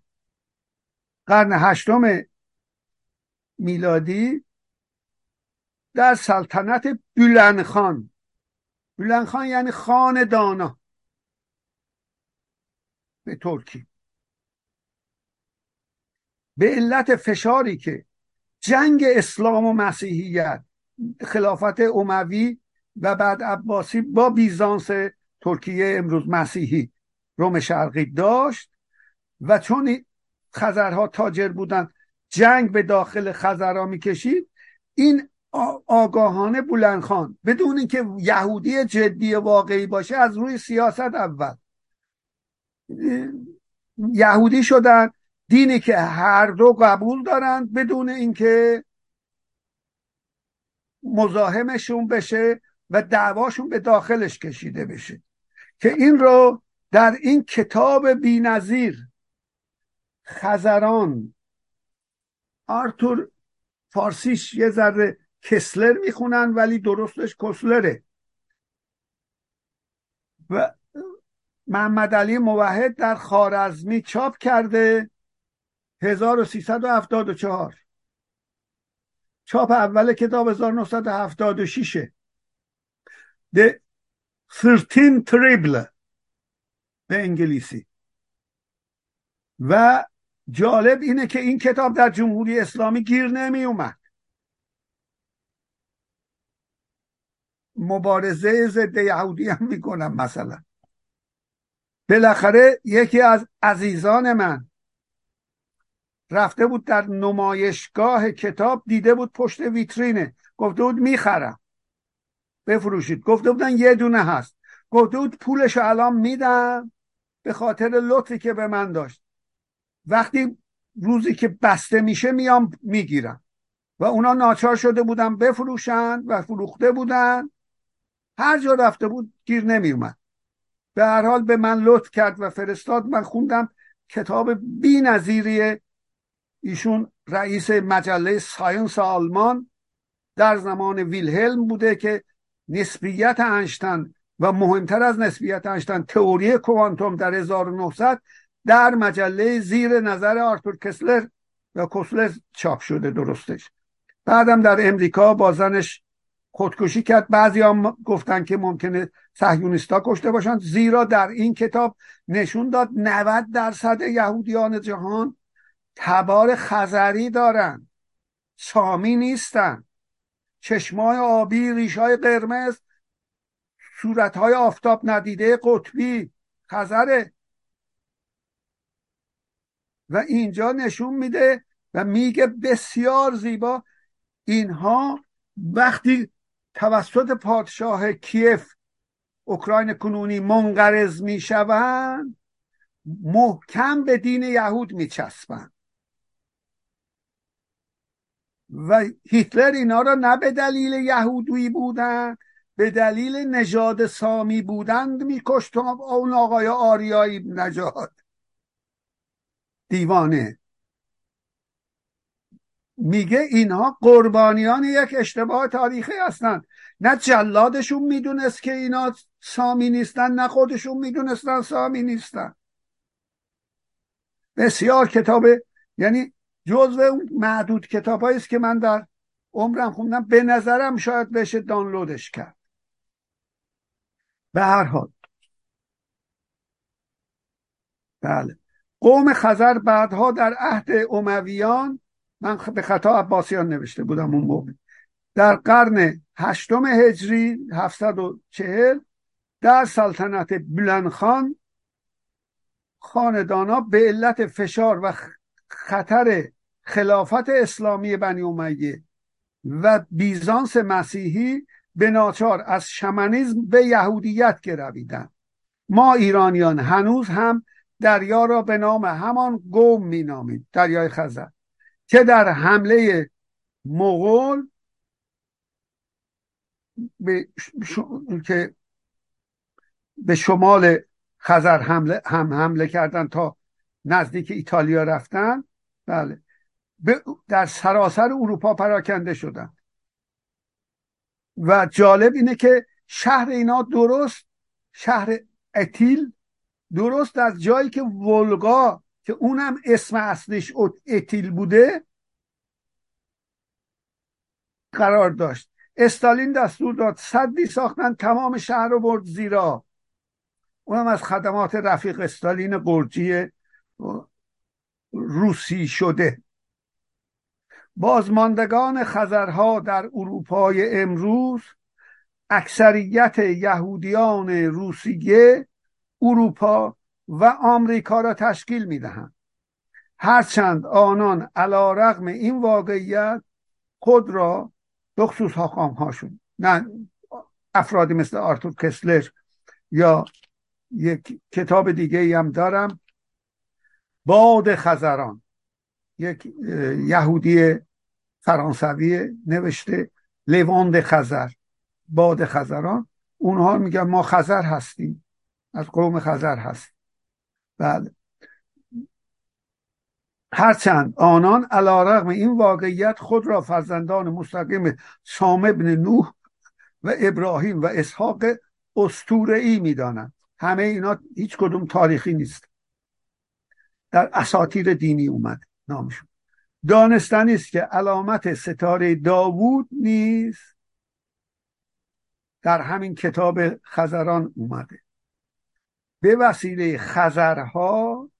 [SPEAKER 1] قرن هشتم میلادی در سلطنت بلنخان بلنخان یعنی خان دانا. به ترکی. به علت فشاری که جنگ اسلام و مسیحیت خلافت اموی و بعد عباسی با بیزانس ترکیه امروز مسیحی روم شرقی داشت و چون خزرها تاجر بودن جنگ به داخل خزرها می‌کشید این آگاهانه بلندخان بدون اینکه یهودی جدی واقعی باشه از روی سیاست اول یهودی شدن دینی که هر دو قبول دارند بدون اینکه مزاحمشون بشه و دعواشون به داخلش کشیده بشه. که این رو در این کتاب بینظیر خزران آرتور فارسیش یه ذره کسلر می‌خونن ولی درستش کسلره. و محمد علی موحد در خارزمی چاپ کرده 1374 چاپ اول کتاب 1976 The 13 Triple به انگلیسی. و جالب اینه که این کتاب در جمهوری اسلامی گیر نمی اومد مبارزه ضد یهودی هم می‌کنم مثلا. بالاخره یکی از عزیزان من رفته بود در نمایشگاه کتاب دیده بود پشت ویترینه. گفته بود می‌خرم. بفروشید. گفته بودن یه دونه هست. گفته بود پولش الان میدم به خاطر لطفی که به من داشت. وقتی روزی که بسته میشه میام می‌گیرم. و اونا ناچار شده بودن بفروشن و فروخته بودن. هر جا رفته بود گیر نمیومد. به هر حال به من لطف کرد و فرستاد. من خوندم کتاب بی نظیری ایشون رئیس مجله ساینس آلمان در زمان ویلهلم بوده که نسبیت انشتن و مهمتر از نسبیت انشتن تئوری کوانتوم در 1900 در مجله زیر نظر آرتور کسلر و کسلر چاپ شده درستش. بعدم در امریکا با زنش خودکشی کرد. بعضی هم گفتن که ممکنه صهیونیستا کشته باشند زیرا در این کتاب نشون داد 90 درصد یهودیان جهان تبار خزری دارن سامی نیستن چشمای آبی ریشای قرمز صورتهای آفتاب ندیده قطبی خزره. و اینجا نشون میده و میگه بسیار زیبا اینها وقتی توسط پادشاه کیف اوکراین کنونی منقرض می‌شوند محکم به دین یهود میچسبند. و هیتلر اینا را نه به دلیل یهودی بودن به دلیل نژاد سامی بودند میکشت اون آقای آریایی نجات دیوانه. میگه اینها قربانیان یک اشتباه تاریخی هستند. نه جلادشون می‌دونست که اینا سامی نیستن نه خودشون می‌دونستن سامی نیستن. بسیار کتاب یعنی جزو اون معدود کتاب است که من در عمرم خوندم. به نظرم شاید بشه دانلودش کرد. به هر حال. بله. قوم خزر بعدها در عهد امویان من به خطا عباسیان نوشته بودم اون موقع. در قرن هشتم هجری 740 در سلطنت بلنخان خاندانا به علت فشار و خطر خلافت اسلامی بنی امیه و بیزانس مسیحی به ناچار از شمنیزم به یهودیت گرویدند. ما ایرانیان هنوز هم دریا را به نام همان گوم مینامیم دریای خزر که در حمله مغول به که به شمال خزر حمله هم حمله کردن تا نزدیک ایتالیا رفتن بله. در سراسر اروپا پراکنده شدن. و جالب اینه که شهر اینا درست شهر اتیل درست از جایی که ولگا که اونم اسم اصلیش اتیل بوده قرار داشت. استالین دستور داد صدی ساختن تمام شهر رو برد زیرا. اونم از خدمات رفیق استالین قرجی روسی شده. بازماندگان خزرها در اروپای امروز اکثریت یهودیان روسیه اروپا و آمریکا را تشکیل می‌دهند. هرچند آنان علا رغم این واقعیت خود را بخصوص حاخام هاشون نه افرادی مثل آرتور کسلر یا یک کتاب دیگه ای هم دارم باد خزران یک یهودی فرانسوی نوشته لواند خزر باد خزران. اونها میگن ما خزر هستیم از قوم خزر هست بله. هرچند آنان علا رغم این واقعیت خود را فرزندان مستقیم سام ابن نوح و ابراهیم و اسحاق استوره ای می‌دانند. همه اینا هیچ کدوم تاریخی نیست. در اساتیر دینی اومد نامشون. دانستنی است که علامت ستاره داوود نیست در همین کتاب خزران اومده. به وسیله خزرها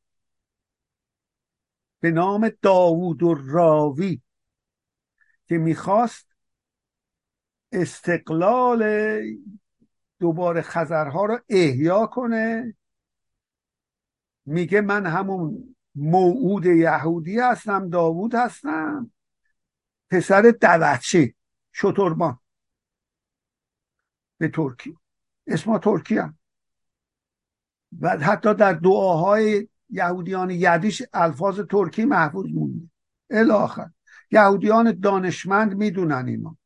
[SPEAKER 1] به نام داوود و راوی که می‌خواست استقلال دوباره خزرها رو احیا کنه میگه من همون موعود یهودی هستم داوود هستم. پسر دوچه شتربان. به ترکی. اسم ترکی هم. و حتی در دعاهای یهودیان یدیش الفاظ ترکی محفوظ مونده. الاخر یهودیان دانشمند می‌دونن اینا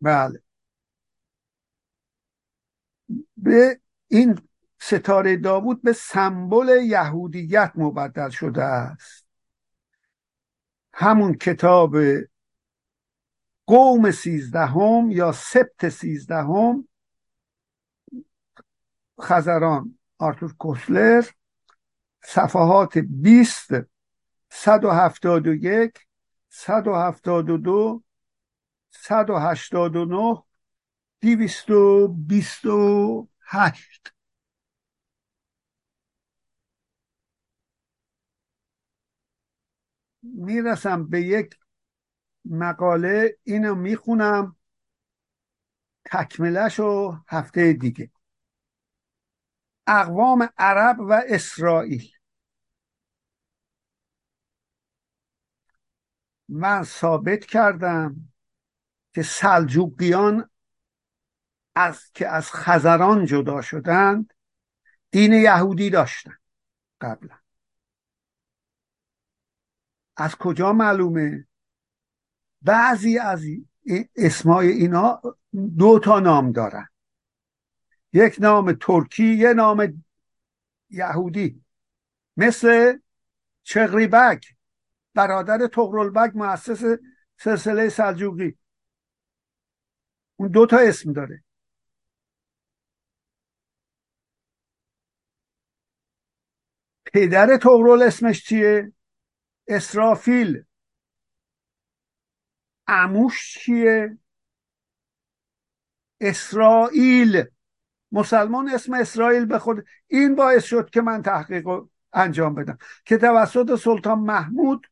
[SPEAKER 1] بله. به این ستاره داوود به سمبل یهودیت مبدل شده است. همون کتاب قوم سیزدهم یا سبت سیزدهم خزران آرتور کوسلر صفحات 20 171 172 189 228 می‌رسم به یک مقاله اینو می‌خونم تکملش و هفته دیگه. اقوام عرب و اسرائیل. من ثابت کردم که سلجوقیان از که از خزران جدا شدند دین یهودی داشتن قبلا. از کجا معلومه؟ بعضی از اسمای اینا دو تا نام دارن. یک نام ترکی یه نام یهودی. مثل چغریبک برادر تغرلبک مؤسس سلسله سلجوقی. اون دو تا اسم داره. پدر تغرل اسمش چیه؟ اسرافیل. عموش چیه؟ اسرائیل. مسلمان اسم اسرائیل به خود این باعث شد که من تحقیق انجام بدم. که توسط سلطان محمود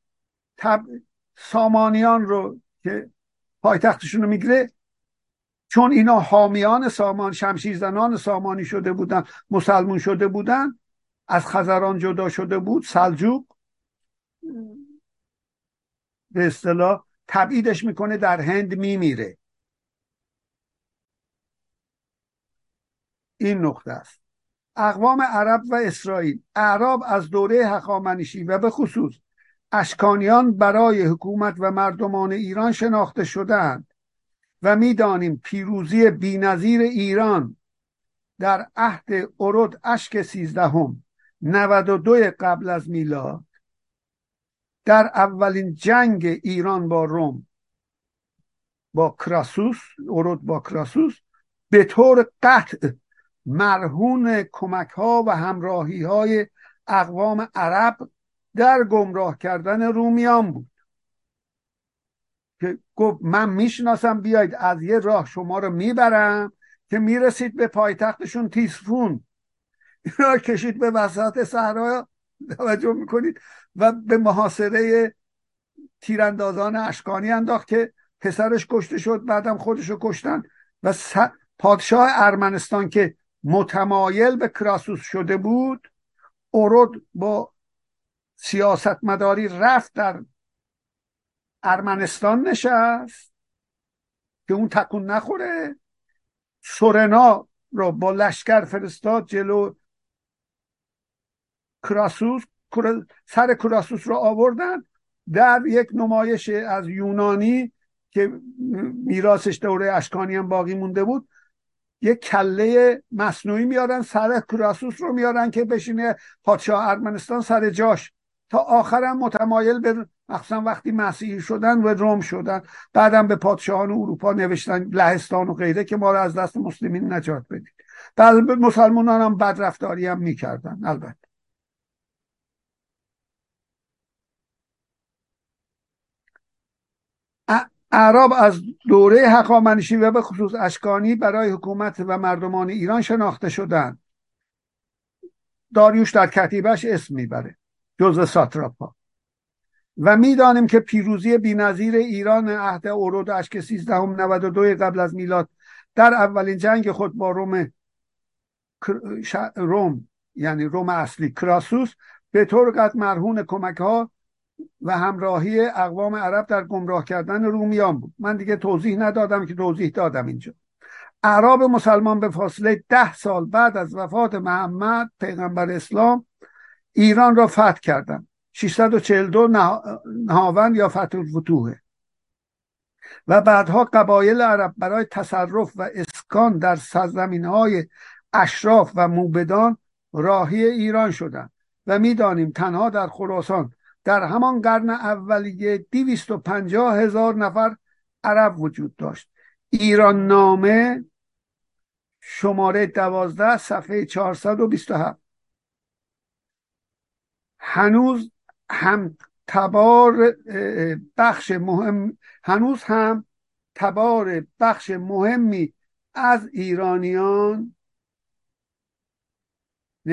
[SPEAKER 1] تب... سامانیان رو که پایتختشون رو می‌گیره چون اینا حامیان سامان شمشیرزنان سامانی شده بودن مسلمون شده بودن از خزران جدا شده بود سلجوق. به اصطلاح تبعیدش می‌کنه در هند میمیره. این نقطه است. اقوام عرب و اسرائیل اعراب از دوره هخامنشی و به خصوص اشکانیان برای حکومت و مردمان ایران شناخته شدند و می‌دانیم پیروزی بینظیر ایران در عهد ارد اشک سیزدهم 92 قبل از میلاد در اولین جنگ ایران با روم با کراسوس ارد با کراسوس به طور قطع مرهون کمک ها و همراهی های اقوام عرب در گمراه کردن رومیان بود. که گفت من می‌شناسم بیاید از یه راه شما رو می‌برم که می‌رسید به پایتختشون تیسفون اینا کشید به وسط صحرا. توجه می‌کنید؟ و به محاصره تیراندازان اشکانی انداخت که پسرش کشته شد بعدم خودشو کشتن. و پادشاه ارمنستان که متمایل به کراسوس شده بود اورد با سیاست مداری رفت در ارمنستان نشست که اون تکون نخوره. سورنا رو با لشکر فرستاد جلو کراسوس. سر کراسوس رو آوردن. در یک نمایش از یونانی که میراثش دوره اشکانی هم باقی مونده بود یک کله مصنوعی میارن سر کراسوس رو میارن که بشینه پادشاه ارمنستان سر جاش. تا آخرم متمایل به مخصوصا وقتی مسیحی شدن و روم شدن. بعدم به پادشاهان اروپا نوشتن لهستان و غیره که ما رو از دست مسلمین نجات بدید. بعد مسلمانان هم بدرفتاری هم می‌کردن البته. اعراب از دوره حقامنشی و به خصوص اشکانی برای حکومت و مردمان ایران شناخته شدند. داریوش در کتیبش اسم می‌بره جزء ساتراپا. و می‌دانیم که پیروزی بینظیر ایران عهد اورود اشک 1392 قبل از میلاد در اولین جنگ خود با روم روم یعنی روم اصلی کراسوس به طور قد مرهون کمک ها و همراهی اقوام عرب در گمراه کردن رومیان بود. من دیگه توضیح ندادم که توضیح دادم اینجا. اعراب مسلمان به فاصله ده سال بعد از وفات محمد پیغمبر اسلام ایران را فتح کردند. 642 نهاوند یا فتح الفتوحه و بعدها قبایل عرب برای تصرف و اسکان در سرزمین های اشراف و موبدان راهی ایران شدند. و می‌دانیم تنها در خراسان در همان قرن اولیه پنجاه هزار نفر عرب وجود داشت. ایران نامه شماره دوازده صفحه 427 هنوز هم تبار بخش مهم هنوز هم تبار بخش مهمی از ایرانیان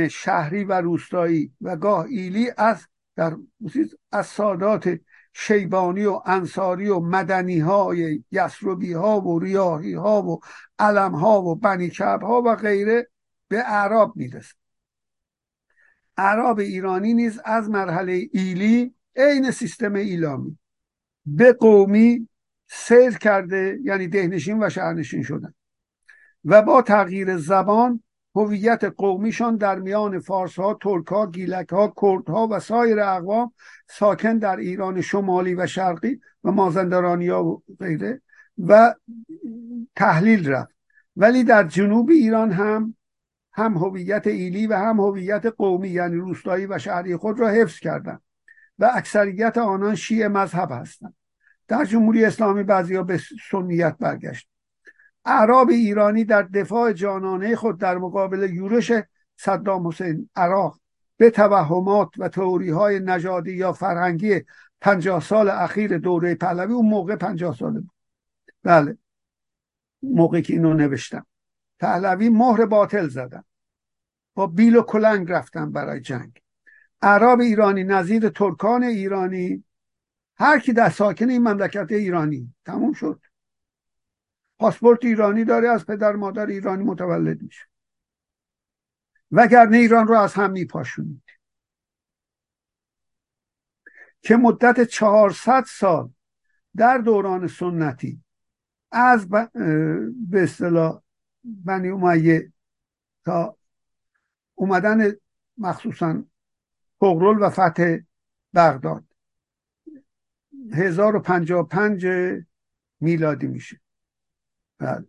[SPEAKER 1] شهری و روستایی و گاه ایلی از در از سادات شیبانی و انصاری و مدنی های یسروبی ها و ریاهی ها و علم ها و بنی ها و غیره به اعراب می‌رسه اعراب ایرانی نیز از مرحله ایلی عین سیستم ایلامی. به قومی سیر کرده یعنی دهنشین و شهرنشین شدن. و با تغییر زبان هویت قومیشان در میان فارس ها ترک ها گیلک ها کرد ها و سایر اقوام ساکن در ایران شمالی و شرقی و مازندرانی ها و غیره و تحلیل رفت. ولی در جنوب ایران هم هم هویت ایلی و هم هویت قومی یعنی روستایی و شهری خود را حفظ کردند و اکثریت آنان شیعه مذهب هستند. در جمهوری اسلامی بعضی به سنیت برگشت. اعراب ایرانی در دفاع جانانه خود در مقابل یورش صدام حسین عراق به توهمات و تئوری های نژادی یا فرهنگی پنجاه سال اخیر دوره پهلوی اون موقع پنجاه ساله بود. بله. موقعی که اینو نوشتم. پهلوی مهر باطل زدن. با بیل و کلنگ رفتن برای جنگ. اعراب ایرانی نظیر ترکان ایرانی. هر کی در ساکن این مملکت ایرانی. تموم شد. پاسپورت ایرانی داره از پدر مادر ایرانی متولد میشه. وگرنه ایران رو از هم میپاشونید. که مدت چهارصد سال در دوران سنتی از به اصطلاح بنی امیه تا اومدن مخصوصا پغرل و فتح بغداد 1055 میلادی میشه. بله.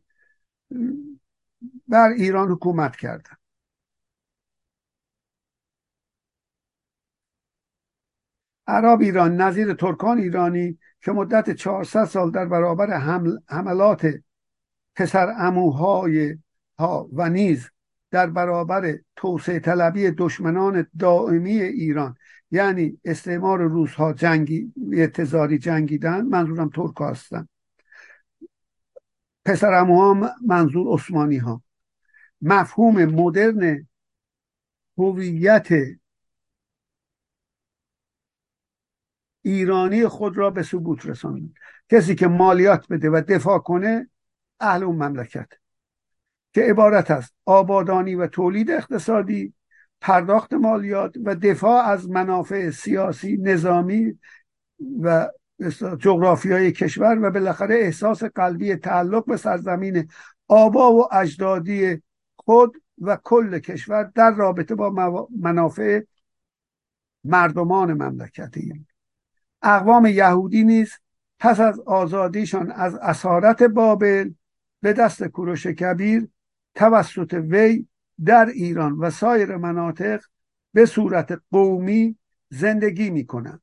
[SPEAKER 1] بر ایران حکومت کردن عرب ایران نظیر ترکان ایرانی که مدت 400 سال در برابر حمل، حملات پسر اموهای ها و نیز در برابر توسعه طلبی دشمنان دائمی ایران یعنی استعمار روزها جنگی اعتزاری جنگیدن منظورم ترک هستن پسر ها منظور عثمانی ها مفهوم مدرن هویت ایرانی خود را به ثبوت رسانید کسی که مالیات بده و دفاع کنه اهل اون مملکت. که عبارت است آبادانی و تولید اقتصادی پرداخت مالیات و دفاع از منافع سیاسی نظامی و جغرافیای کشور و بالاخره احساس قلبی تعلق به سرزمین آبا و اجدادی خود و کل کشور در رابطه با منافع مردمان مملکت ایران اقوام یهودی نیز پس از آزادیشان از اسارت بابل به دست کوروش کبیر توسط وی در ایران و سایر مناطق به صورت قومی زندگی می کنند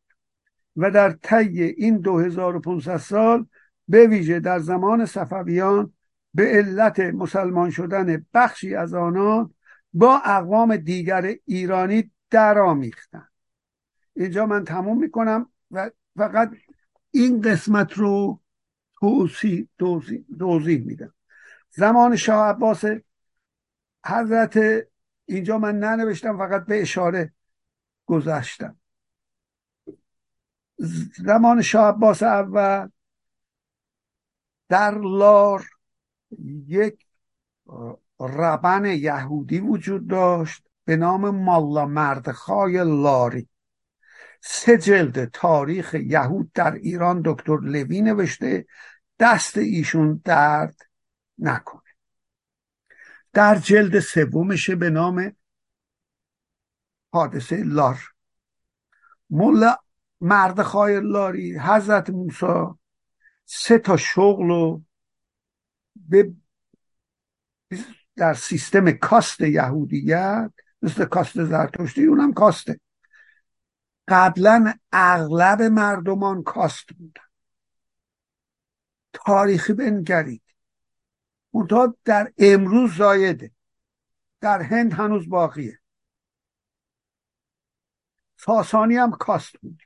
[SPEAKER 1] و در طی این 2500 سال به ویژه در زمان صفویان به علت مسلمان شدن بخشی از آنان با اقوام دیگر ایرانی درآمیختند. اینجا من تموم می‌کنم و فقط این قسمت رو توضیح, توضیح میدم. زمان شاه عباس حضرت اینجا من ننوشتم فقط به اشاره گذشتم زمان شاه عباس اول در لار یک ربن یهودی وجود داشت به نام مالا مردخای لاری. سه جلد تاریخ یهود در ایران دکتر لوی نوشته دست ایشون درد نکنه. در جلد سومشه به نام حادثه لار. ملا مردخای لاری حضرت موسی سه تا شغل رو به در سیستم کاست یهودیت مثل کاست زرتشتی اونم کاسته. قبلا اغلب مردمان کاست بودن. تاریخی بنگرید. منتها در امروز زایده. در هند هنوز باقیه. ساسانی هم کاست بود.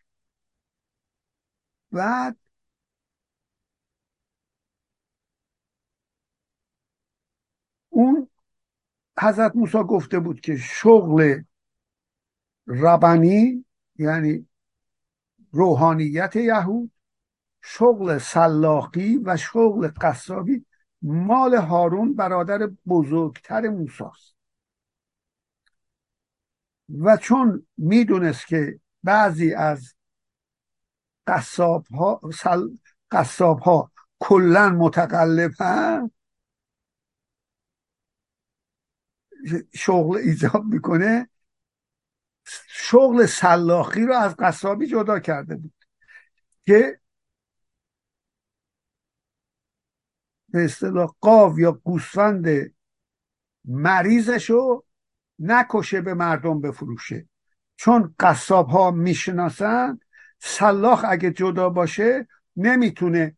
[SPEAKER 1] بعد اون حضرت موسی گفته بود که شغل ربنی یعنی روحانیت یهود شغل سلاقی و شغل قصابی مال هارون برادر بزرگتر موساست. و چون می‌دونست که بعضی از قصاب ها سل... قصاب ها کلا متقلبن شغل ایجاب می‌کنه. شغل سلاخی رو از قصابی جدا کرده بود. که به اصطلاح قاو یا گوسفند مریضش رو نکشه به مردم بفروشه. چون قصاب ها می‌شناسن سلاخ اگه جدا باشه نمی‌تونه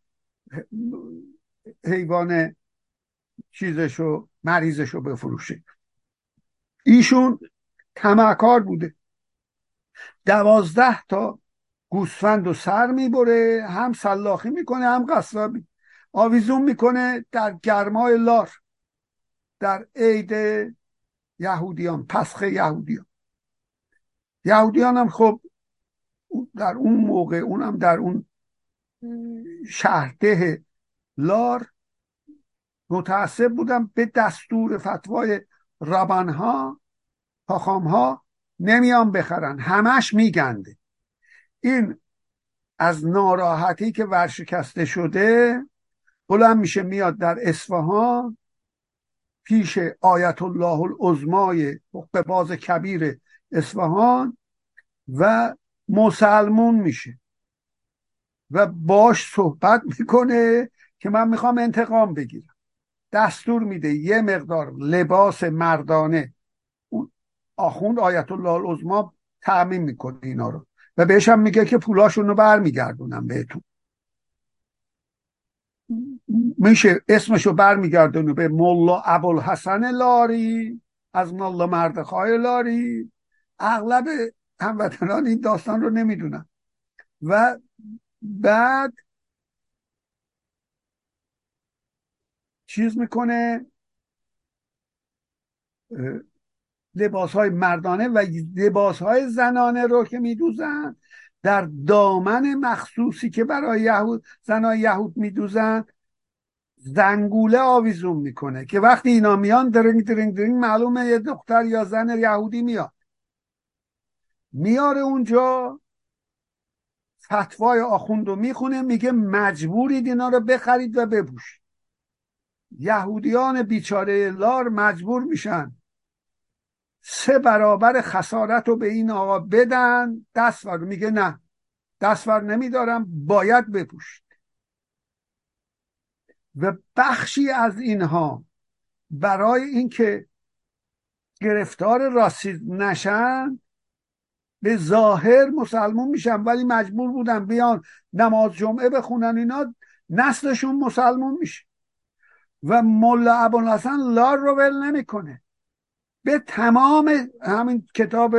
[SPEAKER 1] حیوان چیزشو مریضشو بفروشه. ایشون تمکار بوده. دوازده تا گوسفند و سر می‌بره هم سلاخی می‌کنه هم قصابی. آویزون می‌کنه در گرمای لار در عید یهودیان پسخ یهودیان. یهودیان هم خب در اون موقع اونم در اون شهرده لار متعصب بودم. به دستور فتوای ربانها ها نمیان بخرن. همش میگنده. این از ناراحتی که ورشکسته شده بلند میشه میاد در اصفهان پیش آیت الله العظمای باز کبیر اصفهان و مسلمون میشه. و باش صحبت می‌کنه که من می‌خوام انتقام بگیرم. دستور میده یه مقدار لباس مردانه. اون آخوند آیت الله العظما تعمین می‌کنه اینا رو. و بهش هم میگه که پولاشون رو برمیگردونم بهتون. میشه اسمشو برمیگردونه به ملا ابوالحسن لاری از ملا مردخای لاری. اغلب هموطنان این داستان رو نمی‌دونن. و بعد چیز می‌کنه لباس های مردانه و لباس های زنانه رو که میدوزن در دامن مخصوصی که برای یهود زنای یهود میدوزن زنگوله آویزون می‌کنه که وقتی اینا میان درنگ درنگ درنگ معلومه یه دختر یا زن یهودی میاد. میاره اونجا فتوای آخوند رو می‌خونه میگه مجبورید اینا رو بخرید و بپوشید. یهودیان بیچاره لار مجبور میشن. سه برابر خسارت رو به این آقا بدن دستور میگه نه دستور نمیدارم باید بپوشید. و بخشی از اینها برای اینکه گرفتار راسیسم نشن به ظاهر مسلمون میشن ولی مجبور بودن بیان نماز جمعه بخونن اینا نسلشون مسلمون میشه. و ملا ابوالحسن لار رو ول نمی‌کنه. به تمام همین کتاب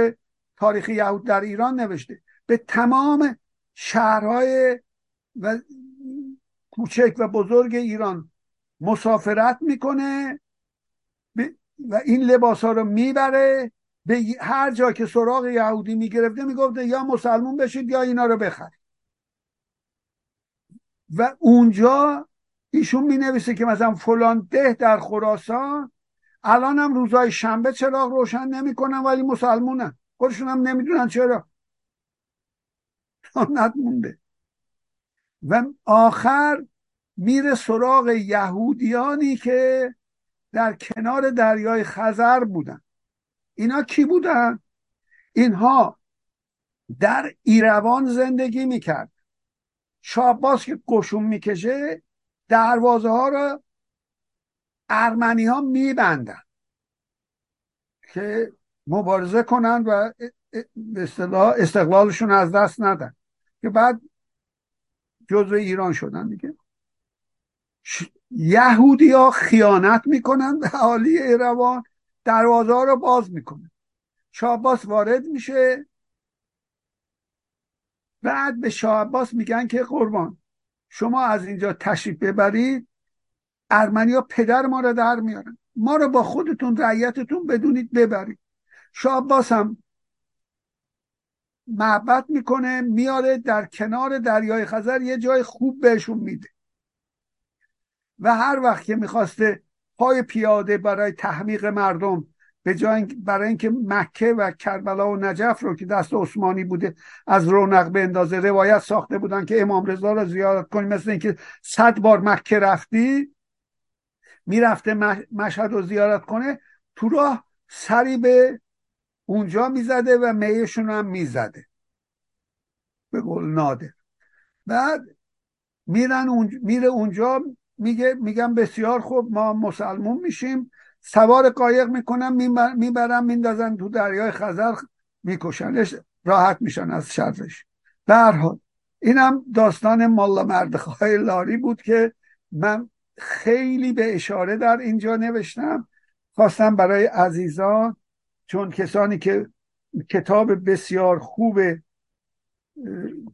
[SPEAKER 1] تاریخ یهود در ایران نوشته. به تمام شهرهای و کوچک و بزرگ ایران مسافرت می‌کنه. و این لباس ها رو می‌بره. به هر جا که سراغ یهودی می‌گرفته می‌گفته یا مسلمون بشید یا اینا رو بخرید. و اونجا ایشون می نویسه که مثلا فلان ده در خراسان الان هم روزای شنبه چراغ روشن نمی‌کنن ولی مسلمونن. خودشون هم نمی‌دونن چرا. سنت مونده و آخر میره سراغ یهودیانی که در کنار دریای خزر بودن. اینا کی بودن؟ اینها در ایروان زندگی می‌کرد. شاباس که قشون می‌کشه دروازه ها رو ارمنی ها میبندن که مبارزه کنن و استقلالشون از دست ندن. که بعد جزو ایران شدن دیگه. یهودی ها خیانت می‌کنن به حالی ایروان. دروازه ها رو باز می‌کنن شاباس وارد میشه. بعد به شاه عباس میگن که قربان شما از اینجا تشریف ببرید. ارمنیا پدر ما رو در میارن ما رو با خودتون رعیتتون بدونید ببرید. شاه عباس هم محبت می‌کنه میاره در کنار دریای خزر یه جای خوب بهشون میده. و هر وقت که می‌خواسته پای پیاده برای تحمیق مردم به جای برای اینکه مکه و کربلا و نجف رو که دست عثمانی بوده از رونق به اندازه روایت ساخته بودن که امام رضا رو زیارت کنی مثل اینکه صد بار مکه رفتی می‌رفته مشهد رو زیارت کنه تو راه سری به اونجا می‌زده و میشون هم می‌زده. به قول نادر. بعد میرن اونج... میره اونجا میگه میگم بسیار خوب ما مسلمون میشیم. سوار قایق می‌کنن می‌برن میندازن تو دریای خزر میکشنش راحت میشن از شرش. هر حال اینم داستان مالا مردخای لاری بود که من خیلی به اشاره در اینجا نوشتم. خواستم برای عزیزان چون کسانی که کتاب بسیار خوب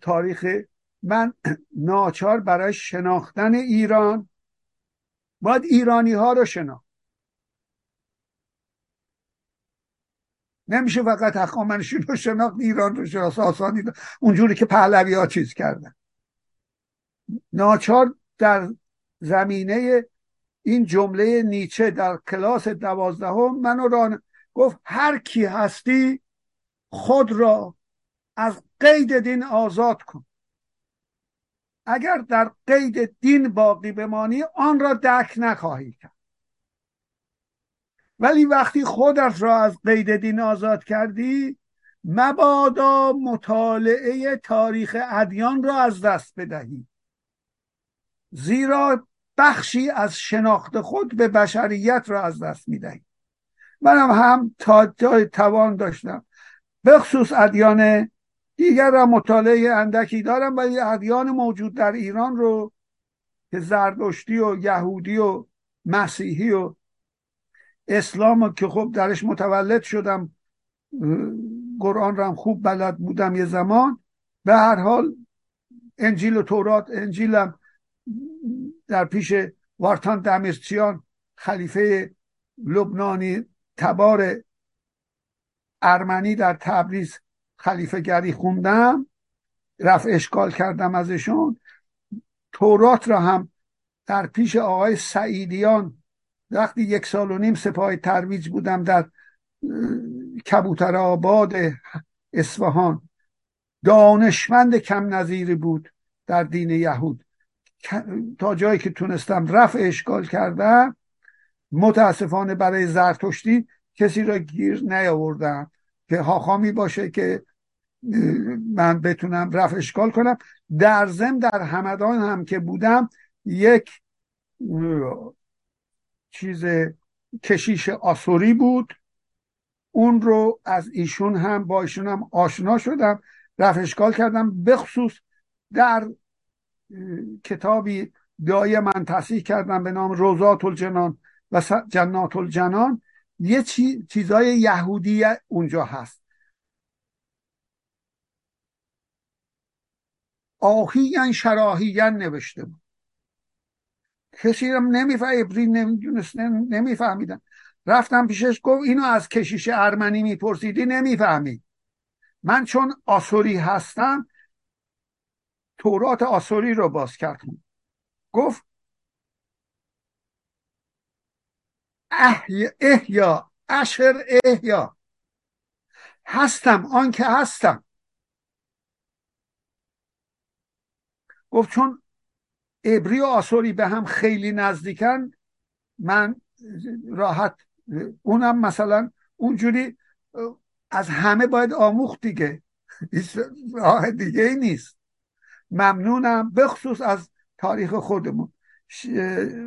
[SPEAKER 1] تاریخ من ناچار برای شناختن ایران باید ایرانی ها رو شناخت. نمیشه فقط هخامنشی رو شناخت ایران رو شناخت آسانی اونجوری که پهلوی ها چیز کردن. ناچار در زمینه این جمله نیچه در کلاس دوازدهم منو ران گفت هر کی هستی خود را از قید دین آزاد کن. اگر در قید دین باقی بمانی آن را دک نخواهی کرد. ولی وقتی خودت را از قید دین آزاد کردی مبادا مطالعه تاریخ ادیان را از دست بدهی. زیرا بخشی از شناخت خود به بشریت را از دست می‌دهی. منم هم تا توان داشتم. بخصوص ادیان دیگر را مطالعه اندکی دارم ولی ادیان موجود در ایران رو که زردشتی و یهودی و مسیحی و اسلام که خب درش متولد شدم قرآن رو هم خوب بلد بودم یه زمان. به هر حال انجیل و تورات انجیلم در پیش وارتان دمشتیان خلیفه لبنانی تبار ارمنی در تبریز خلیفه گری خوندم رفع اشکال کردم ازشون. تورات را هم در پیش آقای سعیدیان وقتی یک سال و نیم سپاه ترویج بودم در کبوتر آباد اصفهان. دانشمند کم نظیری بود در دین یهود. تا جایی که تونستم رفع اشکال کردم متاسفانه برای زرتشتی کسی را گیر نیاوردم که هاخامی باشه که من بتونم رفع اشکال کنم. در زم در همدان هم که بودم یک چیز کشیش آسوری بود. اون رو از ایشون هم با ایشون هم آشنا شدم رفع اشکال کردم. بخصوص در کتابی دای من تصحیح کردم به نام روزات الجنان و جنات الجنان. یه چیزای یهودی اونجا هست. آهیین شراهیین نوشته بود. کسی هم نمیفهم نمیفهمیدن. رفتم پیشش گفت اینو از کشیش ارمنی میپرسیدی؟ نمی‌فهمید. من چون آسوری هستم تورات آسوری رو باز کرد. گفت احیا, احیا اشر احیا. هستم آنکه هستم. گفت چون عبری و آسوری به هم خیلی نزدیکن من راحت اونم مثلا اونجوری از همه باید آموخت دیگه. راه دیگه ای نیست. ممنونم بخصوص از تاریخ خودمون.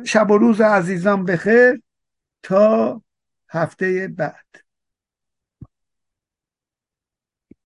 [SPEAKER 1] شب و روز عزیزان بخیر. تا هفته بعد.